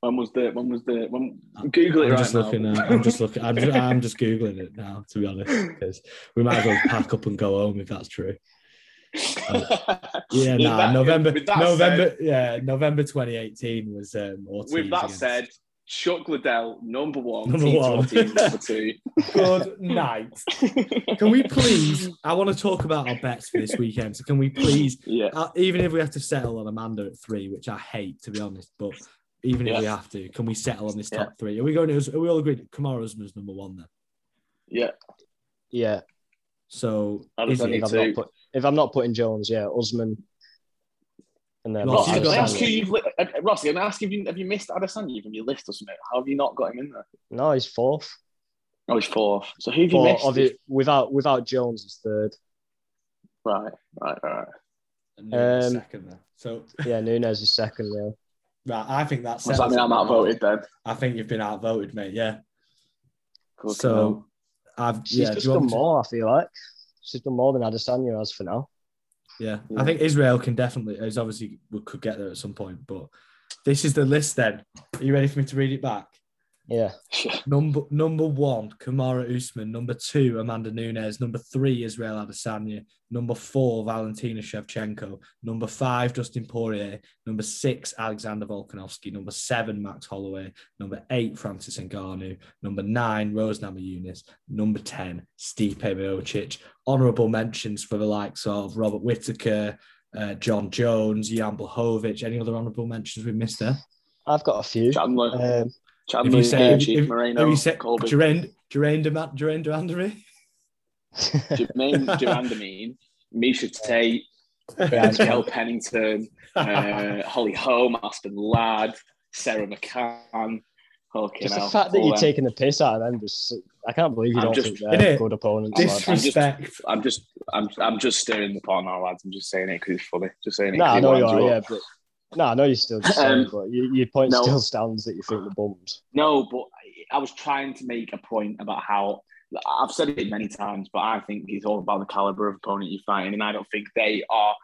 When was the when was the when Google it I'm right just now. looking. Now. I'm just looking. I'm just, I'm just googling it now. To be honest, because we might as well pack up and go home if that's true. Yeah, nah, that- November, November, said- yeah, November 2018 was um, with that against- said, Chuck Liddell, number one, Number Tito one. Ortiz, number two. Good night. Can we please? I want to talk about our bets for this weekend. So can we please, yeah. uh, even if we have to settle on Amanda at three, which I hate to be honest, but even if we have to, can we settle on this Yeah. top three? Are we going to? Are we all agreed? Kamaru Usman's number one then. Yeah. Yeah. So I'd is it- If I'm, not put, if I'm not putting Jones, yeah, Usman. And then Ross, Ross, you've can I got- ask you, you've li- uh, uh, Ross, can I ask if you have you missed Adesanya from your list or something? How have you not got him in there? no, he's fourth. Oh, he's fourth. So who have you missed? of it, without without Jones, he's third. Right, right, right. Nunes Um, second then. So Yeah, Nunes is second. Yeah. right, I think that's. Does that mean I'm outvoted then? I think you've been outvoted, mate. Yeah. Cool, So I've She's yeah. do just you want done me to- more. I feel like she's done more than Adesanya has for now. Yeah, Yeah. I think Israel can definitely. Is obviously we could get there at some point, but this is the list. Then, are you ready for me to read it back? Yeah. Number number one, Kamaru Usman. Number two, Amanda Nunes. Number three, Israel Adesanya. Number four, Valentina Shevchenko. Number five, Dustin Poirier. Number six, Alexander Volkanovski. Number seven, Max Holloway. Number eight, Francis Ngannou. Number nine, Rose Namajunas. Number ten, Stipe Miocic. Honourable mentions for the likes of Robert Whittaker, uh, Jon Jones, Jan Blachowicz. Any other honourable mentions we missed there? I've got a few. Chandler, Um, Chandler, If you say, if, Gaethje, if, Moreno, if you say Colby, Geraint, Geraint Dema- Geraint Durandary, Jermaine Durandamine, Miesha Tate, Yeah, Kel Pennington, uh, Holly Holm, Aspen Ladd, Sara McMann. Okay, just now, the fact that all you're them. taking the piss out of them, just I can't believe you I'm don't just- think they're Innit? good opponents. lad. disrespect. I'm just, I'm, I'm just stirring the pot now, lads. I'm just saying it because it's funny. Just saying it. No, 'cause I it know you winds are, you yeah, up. but no, I know you're still just saying, Um, but you, your point no. still stands that you think the bums. No, but I was trying to make a point about how I've said it many times, but I think it's all about the caliber of opponent you're fighting, and I don't think they are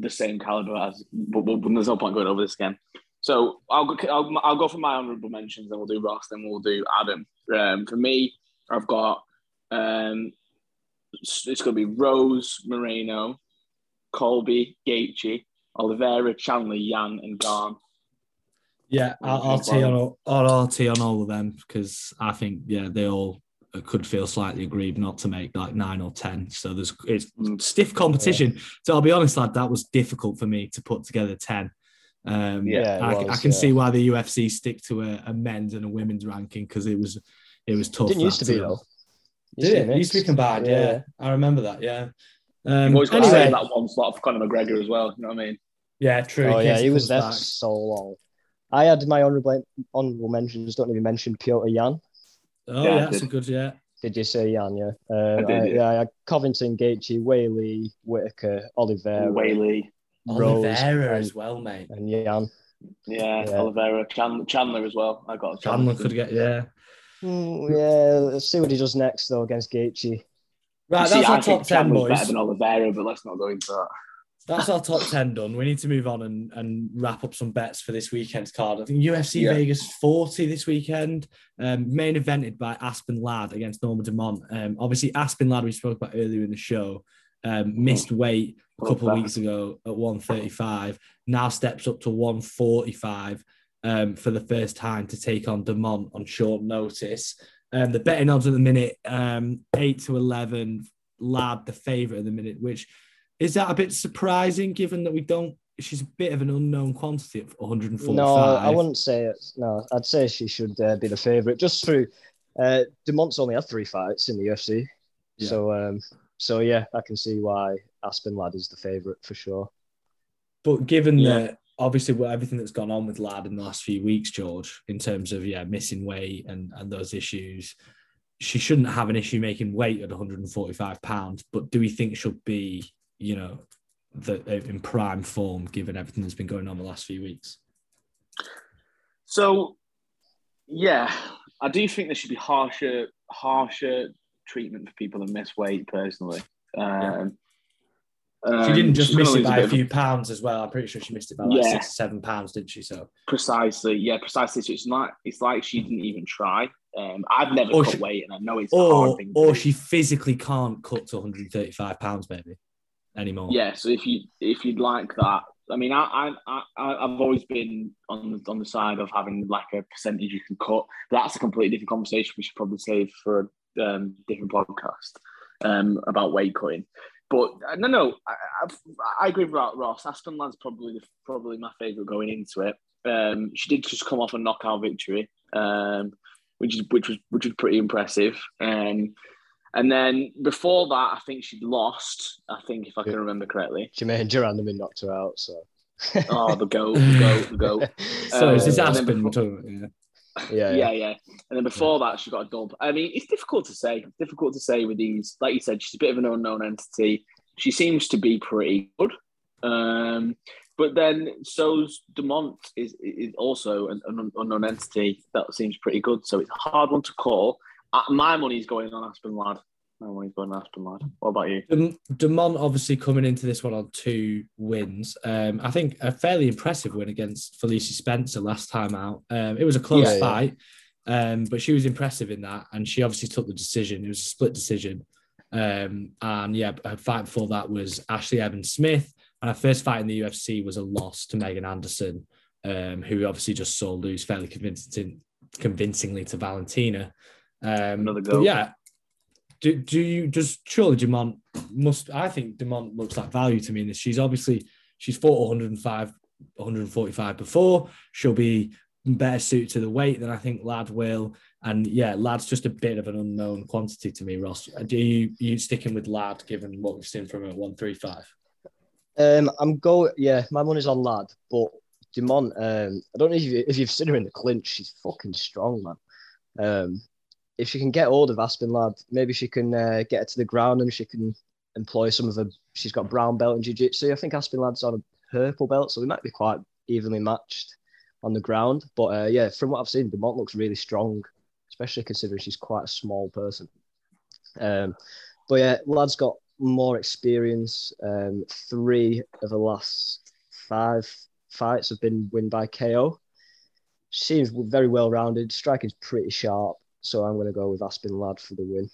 the same caliber as. But, but, but there's no point going over this again. So I'll go. I'll, I'll go for my honourable mentions, then we'll do Ross, then we'll do Adam. Um, for me, I've got um, it's, it's going to be Rose Moreno, Colby Gaethje, Oliveira, Chandler, Yan, and Garn. Yeah, I'll, I'll tee on all, I'll, I'll tee on all of them because I think yeah they all could feel slightly aggrieved not to make like nine or ten. So there's it's Mm. stiff competition. So I'll be honest, lad, that was difficult for me to put together ten. Um, Yeah, it I, I can yeah. see why the UFC stick to a, a men's and a women's ranking because it was it was tough. Didn't that used to be though. Did it? It used to be mixed. combined. Yeah. I remember that. Yeah. Um, You've always got to anyway, save that one slot for Conor McGregor as well. You know what I mean? yeah, true. Oh yeah, case he was there back. so long. I had my honorable honorable mentions. Don't even mention Petr Yan. Oh Yeah, I that's a good yeah. Did you say Jan? Yeah. Uh, I did, I- yeah. I Covington, Gaethje, Weili, Whittaker, Oliveira, Weili, Rose, Oliveira and, as well, mate. and Jan. yeah, Yeah. Oliveira, Chandler, Chandler as well. I got Chandler could get yeah. Mm, yeah, let's see what he does next though against Gaethje. Right, See, that's I our think top ten, Chandler's boys. better than Oliveira, but let's not go into that. That's our top 10 done. We need to move on and, and wrap up some bets for this weekend's card. I think UFC Yeah. Vegas 40 this weekend, um, main evented by Aspen Ladd against Norma Dumont. Um, obviously, Aspen Ladd, we spoke about earlier in the show, um, missed weight a couple of weeks ago at 135, now steps up to 145 um, for the first time to take on Dumont on short notice. Um, the betting odds at the minute, um, 8 to 11, Ladd, the favourite at the minute, which is that a bit surprising given that we don't? She's a bit of an unknown quantity at 145. No, I wouldn't say it. No, I'd say she should uh, be the favourite just through. Uh, Dumont's only had three fights in the UFC, Yeah. so um, so yeah, I can see why Aspen Ladd is the favourite for sure. But given Yeah. that obviously what everything that's gone on with Ladd in the last few weeks, George, in terms of yeah missing weight and and those issues, she shouldn't have an issue making weight at 145 pounds. But do we think she'll be you know the, in prime form given everything that's been going on the last few weeks? So, yeah, I do think there should be harsher, harsher treatment for people that miss weight. Personally, um, Um, She didn't just miss it by a of- few pounds as well. I'm pretty sure she missed it by like Yeah. six or seven pounds, didn't she? So Precisely, yeah, precisely. So it's not. It's like she didn't even try. Um, I've never Or cut she- weight, and I know it's a hard or thing. to or she physically can't cut to 135 pounds, maybe anymore. Yeah, so if you if you'd like that, I mean, I I I I've always been on the on the side of having like a percentage you can cut. That's a completely different conversation. We should probably save for a um, different podcast um, about weight cutting. But uh, no, no, I, I, I agree with Ross. Aspen Ladd's probably probably my favourite going into it. Um, she did just come off a knockout victory, um, which is which was which was pretty impressive. Um, and then before that, I think she'd lost. I think if I can remember correctly. Germaine de Randamie knocked her out. So. Oh, the goat, the goat, the goat. So is this Aspen? we're before- talking yeah, Yeah, yeah. And then before that, she got a dub. I mean, it's difficult to say. It's difficult to say with these. Like you said, she's a bit of an unknown entity. She seems to be pretty good. Um, but then so's Dumont is is also an, an unknown entity that seems pretty good. So it's a hard one to call. Uh, my money's going on Aspen Ladd. My money's going on Aspen Ladd. What about you? Dem- Dumont obviously coming into this one on two wins. Um, I think a fairly impressive win against Felicia Spencer last time out. Um, it was a close Yeah, yeah. fight, um, but she was impressive in that, and she obviously took the decision. It was a split decision. Um, and yeah, her fight before that was Ashlee Evans Smith, and her first fight in the UFC was a loss to Megan Anderson, um, who we obviously just saw lose fairly convincing, convincingly to Valentina. Um, Another but goat. yeah, do, do you just surely Dumont must I think Dumont looks like value to me in this. She's obviously she's fought 105, 145 before. She'll be better suited to the weight than I think Ladd will. And yeah, Ladd's just a bit of an unknown quantity to me, Ross. Do you you sticking with Ladd given what we've seen from him at 135? Um, I'm going. Yeah, my money's on Ladd, but Dumont. Um, I don't know if, you, if you've seen her in the clinch. She's fucking strong, man. Um, if she can get hold of Aspen Ladd, maybe she can uh, get her to the ground and she can employ some of her. She's got brown belt in jiu-jitsu. I think Aspen Ladd's on a purple belt, so we might be quite evenly matched on the ground. But uh, yeah, from what I've seen, Dumont looks really strong, especially considering she's quite a small person. Um, but yeah, Ladd's got more experience. Um, three of the last five fights have been win by KO. Seems very well rounded. Striking's pretty sharp, so I'm going to go with Aspen Ladd for the win.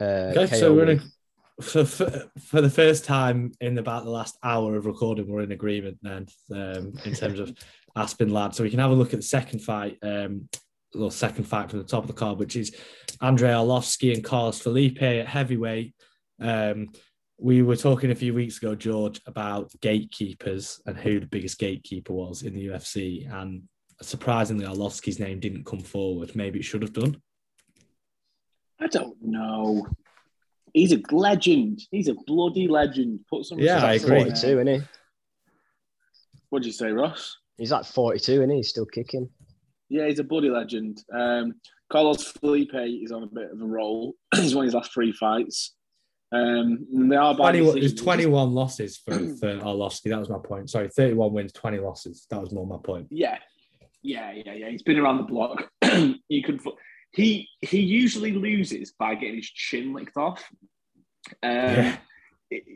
Uh, Okay, KO so we're win. in a, for, for, for the first time in about the last hour of recording, we're in agreement then um, in terms of Aspen Ladd. So we can have a look at the second fight, um, little second fight from the top of the card, which is Andrei Arlovsky and Carlos Felipe at heavyweight. Um, we were talking a few weeks ago, George, about gatekeepers and who the biggest gatekeeper was in the UFC. And surprisingly, Arlovsky's name didn't come forward. Maybe it should have done. I don't know. He's a legend. He's a bloody legend. Put some Yeah, I respect agree. on it. 42, isn't he? What'd you say, Ross? He's like 42, isn't he? He's still kicking. Yeah, he's a bloody legend. Um, Carlos Felipe is on a bit of a roll. he's won his last three fights. Um, and they are by 21, decision. there's 21 losses for, for Arlovsky. That was my point. Sorry, 31 wins, 20 losses. That was more my point. Yeah, yeah, yeah, yeah. He's been around the block. you could. He he usually loses by getting his chin licked off. Um, Yeah.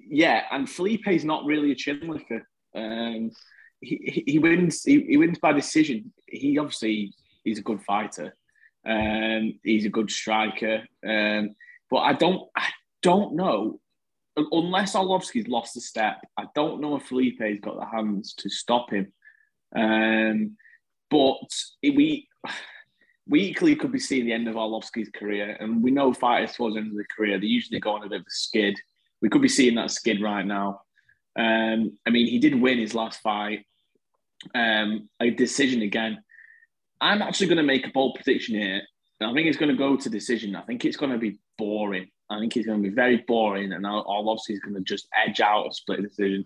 yeah. and Felipe's not really a chin licker. Um, he, he- wins. He, he wins by decision. He obviously he's a good fighter. Um, he's a good striker. Um, but I don't I don't know unless Arlovsky's lost a step. I don't know if Felipe's got the hands to stop him. Um, but we we equally could be seeing the end of Arlovsky's career, and we know fighters towards the end of their career they usually go on a bit of a skid. We could be seeing that skid right now. Um, I mean, he did win his last fight, um, a decision again. I'm actually going to make a bold prediction here. I think it's going to go to decision. I think it's going to be boring. I think it's going to be very boring, and Arlovsky's going to just edge out a split decision.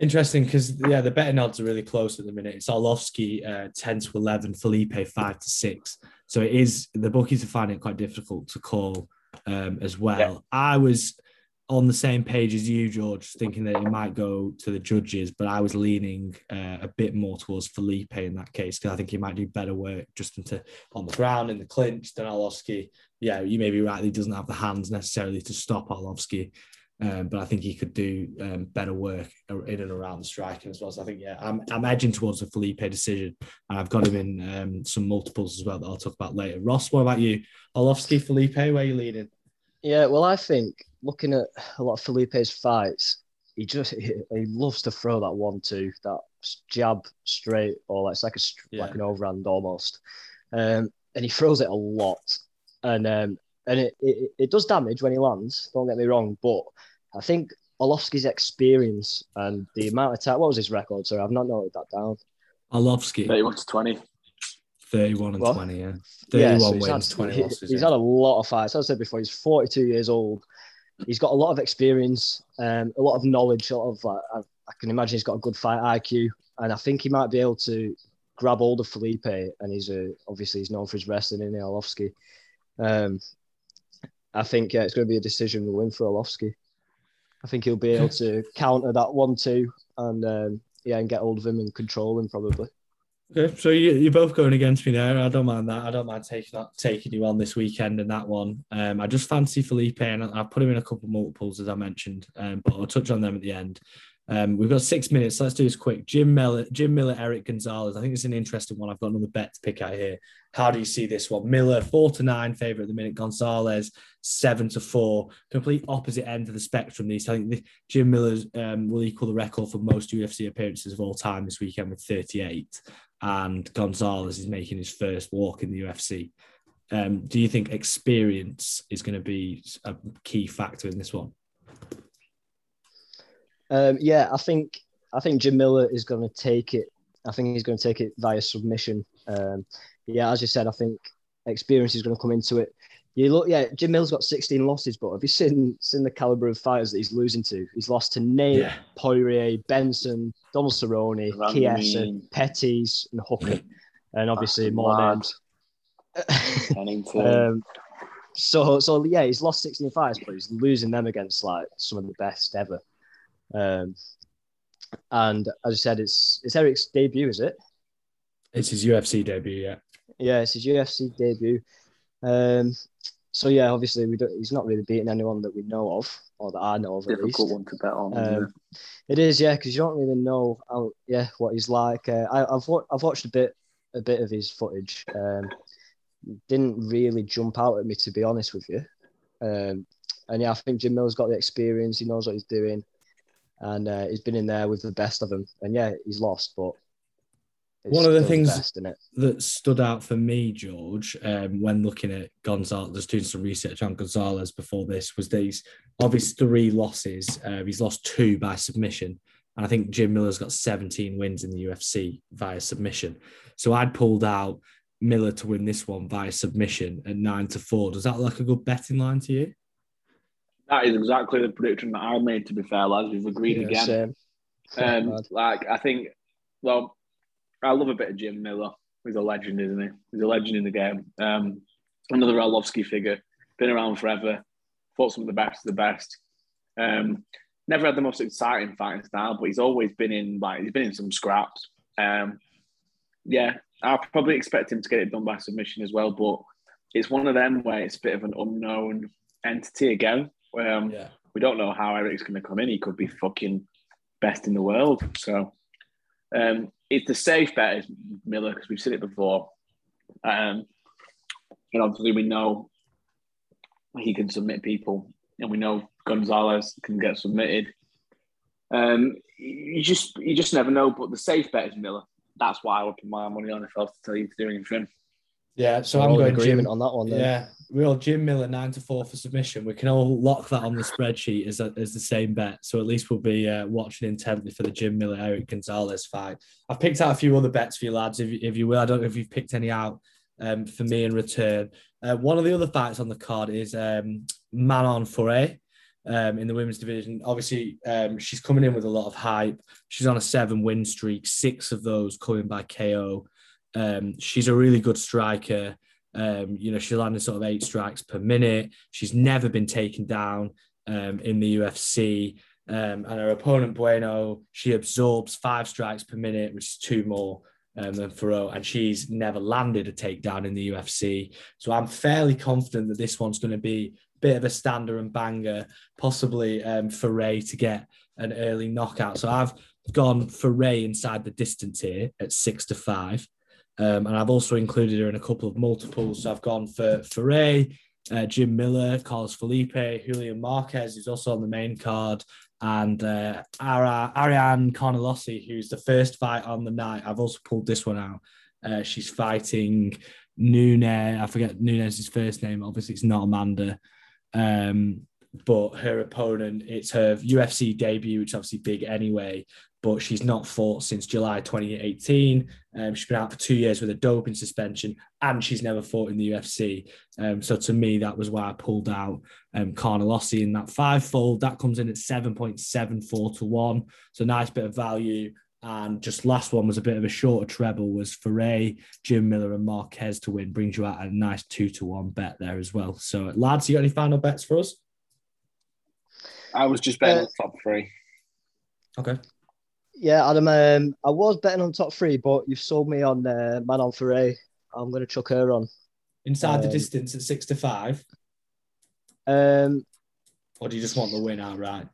Interesting because, yeah, the betting odds are really close at the minute. It's Arlovsky uh, 10 to 11, Felipe 5 to 6. So it is, the bookies are finding it quite difficult to call um, as well. Yeah. I was on the same page as you, George, thinking that it might go to the judges, but I was leaning uh, a bit more towards Felipe in that case because I think he might do better work just into on the ground in the clinch than Arlovsky. Yeah, you may be right. He doesn't have the hands necessarily to stop Arlovsky. Um, but I think he could do um, better work in and around the striking as well. So I think, yeah, I'm, I'm edging towards a Felipe decision, and I've got him in um, some multiples as well that I'll talk about later. Ross, what about you? Arlovsky, Felipe, where are you leading? Yeah, well, I think looking at a lot of Felipe's fights, he just he, he loves to throw that one-two, that jab straight, or it's like a yeah. like an overhand almost, um, and he throws it a lot, and um, and it, it, it does damage when he lands. Don't get me wrong, but I think Arlovsky's experience and the amount of time. What was his record? Sorry, I've not noted that down. Arlovsky. 31 to 20. 31 and 20, yeah. 31 yeah, so wins, had, 20 he, losses. He's yeah. had a lot of fights. As I said before, he's 42 years old. He's got a lot of experience, um, a lot of knowledge. A lot of, like, I, I can imagine he's got a good fight IQ. And I think he might be able to grab hold of Felipe. And he's a, obviously he's known for his wrestling in Arlovsky. Um, I think yeah, it's going to be a decision win for Arlovsky. I think he'll be able to counter that one two and um, yeah, and get hold of him and control him probably. Okay, so you, are both going against me there. I don't mind that. I don't mind taking taking you on this weekend and that one. Um, I just fancy Felipe, and I've put him in a couple of multiples as I mentioned, um, but I'll touch on them at the end. Um, we've got six minutes. So let's do this quick. Jim Miller, Jim Miller, Erick Gonzalez. I think it's an interesting one. I've got another bet to pick out here. How do you see this one? Miller four to nine favorite at the minute. Gonzalez seven to four. Complete opposite end of the spectrum. These I think Jim Miller um, will equal the record for most UFC appearances of all time this weekend with 38, and Gonzalez is making his first walk in the UFC. Um, do you think experience is going to be a key factor in this one? Um, yeah, I think I think Jim Miller is going to take it. I think he's going to take it via submission. Um, yeah, as you said, I think experience is going to come into it. You look, yeah, Jim Miller's got 16 losses, but have you seen seen the caliber of fighters that he's losing to? He's lost to Nate, yeah. Poirier, Benson, Donald Cerrone, Chiesa, Pettis, and Hooker, and obviously more names. um, so, so yeah, he's lost 16 fights, but he's losing them against like some of the best ever. Um, and as I said, it's it's Erick's debut, is it? It's his UFC debut, yeah. Yeah, it's his UFC debut. Um, so yeah, obviously we don't, he's not really beating anyone that we know of, or that I know of. Difficult one to bet on. Um, it is, yeah, because you don't really know how, yeah, what he's like. Uh, I, have I've watched a bit a bit of his footage. Um, didn't really jump out at me to be honest with you. Um, and yeah, I think Jim Miller's got the experience. He knows what he's doing and uh, he's been in there with the best of them. And yeah, he's lost, but one of the things best, that stood out for me, George, um, when looking at Gonzalez, doing some research on Gonzalez before this, was these of his three losses. Uh, he's lost two by submission. And I think Jim Miller's got 17 wins in the UFC via submission. So I'd pulled out Miller to win this one via submission at nine to four. Does that look like a good betting line to you? That is exactly the prediction that I made. To be fair, lads, we've agreed yeah, again. Same. Um, like I think, well, I love a bit of Jim Miller. He's a legend, isn't he? He's a legend in the game. Um, another Arlovsky figure, been around forever. Fought some of the best of the best. Um, never had the most exciting fighting style, but he's always been in like he's been in some scraps. Um, yeah, I probably expect him to get it done by submission as well, but it's one of them where it's a bit of an unknown entity again. Um, yeah. We don't know how Erick's going to come in. He could be fucking best in the world. So um, it's the safe bet is Miller because we've seen it before. Um, and obviously we know he can submit people, and we know Gonzalez can get submitted. Um, you just you just never know. But the safe bet is Miller. That's why I would put my money on if I was to tell you to do anything. Yeah, so I'm going agreement Jim, on that one. Then. Yeah, we're all Jim Miller nine to four for submission. We can all lock that on the spreadsheet as, a, as the same bet. So at least we'll be uh, watching intently for the Jim Miller Erick Gonzalez fight. I've picked out a few other bets for you lads, if, if you will. I don't know if you've picked any out um, for me in return. Uh, one of the other fights on the card is um, Manon Fiorot. Um, in the women's division. Obviously, um, she's coming in with a lot of hype. She's on a seven win streak, six of those coming by KO. Um, she's a really good striker. Um, you know, she landed sort of eight strikes per minute. She's never been taken down um, in the UFC. Um, and her opponent, Bueno, she absorbs five strikes per minute, which is two more um, than Fiorot, and she's never landed a takedown in the UFC. So I'm fairly confident that this one's going to be a bit of a stander and banger, possibly um, for Ray to get an early knockout. So I've gone for Ray inside the distance here at six to five. Um, and I've also included her in a couple of multiples. So I've gone for, for Ray, uh, Jim Miller, Carlos Felipe, Julian Marquez, who's also on the main card, and uh, Ara, Ariane Carnelossi, who's the first fight on the night. I've also pulled this one out. Uh, she's fighting Nunes. I forget Nunes's first name. Obviously, it's not Amanda. Um, but her opponent, it's her UFC debut, which is obviously big anyway. But she's not fought since July 2018. Um, she's been out for two years with a doping suspension, and she's never fought in the UFC. Um, so to me, that was why I pulled out um, Carnelossi in that fivefold. That comes in at 7.74 to one. So nice bit of value. And just last one was a bit of a shorter treble was Fiorot, Jim Miller, and Marquez to win. Brings you out a nice two to one bet there as well. So lads, you got any final bets for us? I was just betting uh, top three. Okay. Yeah, Adam. Um, I was betting on top three, but you've sold me on uh, Manon Fiorot. I'm going to chuck her on. Inside um, the distance at six to five. Um, or do you just want the win outright?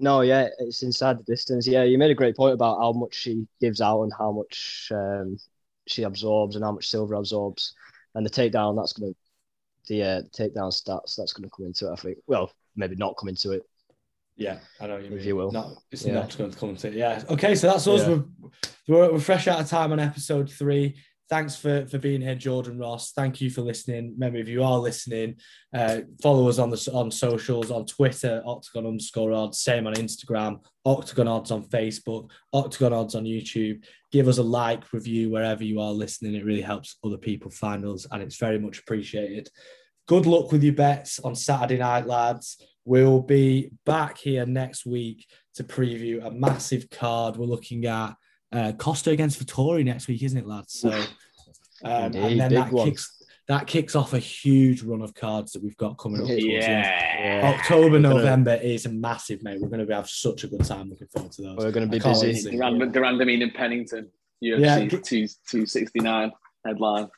No, yeah, it's inside the distance. Yeah, you made a great point about how much she gives out and how much um, she absorbs and how much Silva absorbs. And the takedown, that's going to the uh, takedown stats that's going to come into it. I think. Well, maybe not come into it. Yeah, I know you if you will. Not, it's yeah. not going to come into it. Yeah. Okay, so that's us. Yeah. We're, we're fresh out of time on episode three. Thanks for, for being here, Jordan Ross. Thank you for listening. Remember, if you are listening, uh, follow us on the on socials on Twitter, Octagon underscore odds, same on Instagram, Octagon odds on Facebook, Octagon odds on YouTube. Give us a like, review wherever you are listening. It really helps other people find us, and it's very much appreciated. Good luck with your bets on Saturday night, lads. We'll be back here next week to preview a massive card. We're looking at uh, Costa against Vettori next week, isn't it, lads? So, um, and then that kicks that kicks off a huge run of cards that we've got coming up. Yeah. October, November is a massive, mate. We're going to have such a good time. Looking forward to those. We're going to be busy. De Randamie, de Randamie and Pennington, UFC yeah. 2, 269 headline.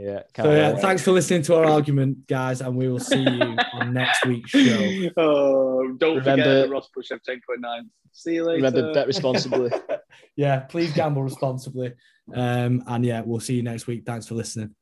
Yeah. So, yeah, thanks for listening to our argument, guys, and we will see you on next week's show. Oh, don't remember, forget Ross Push F 10.9. See you later. Remember, bet responsibly. yeah, please gamble responsibly. Um, and yeah, we'll see you next week. Thanks for listening.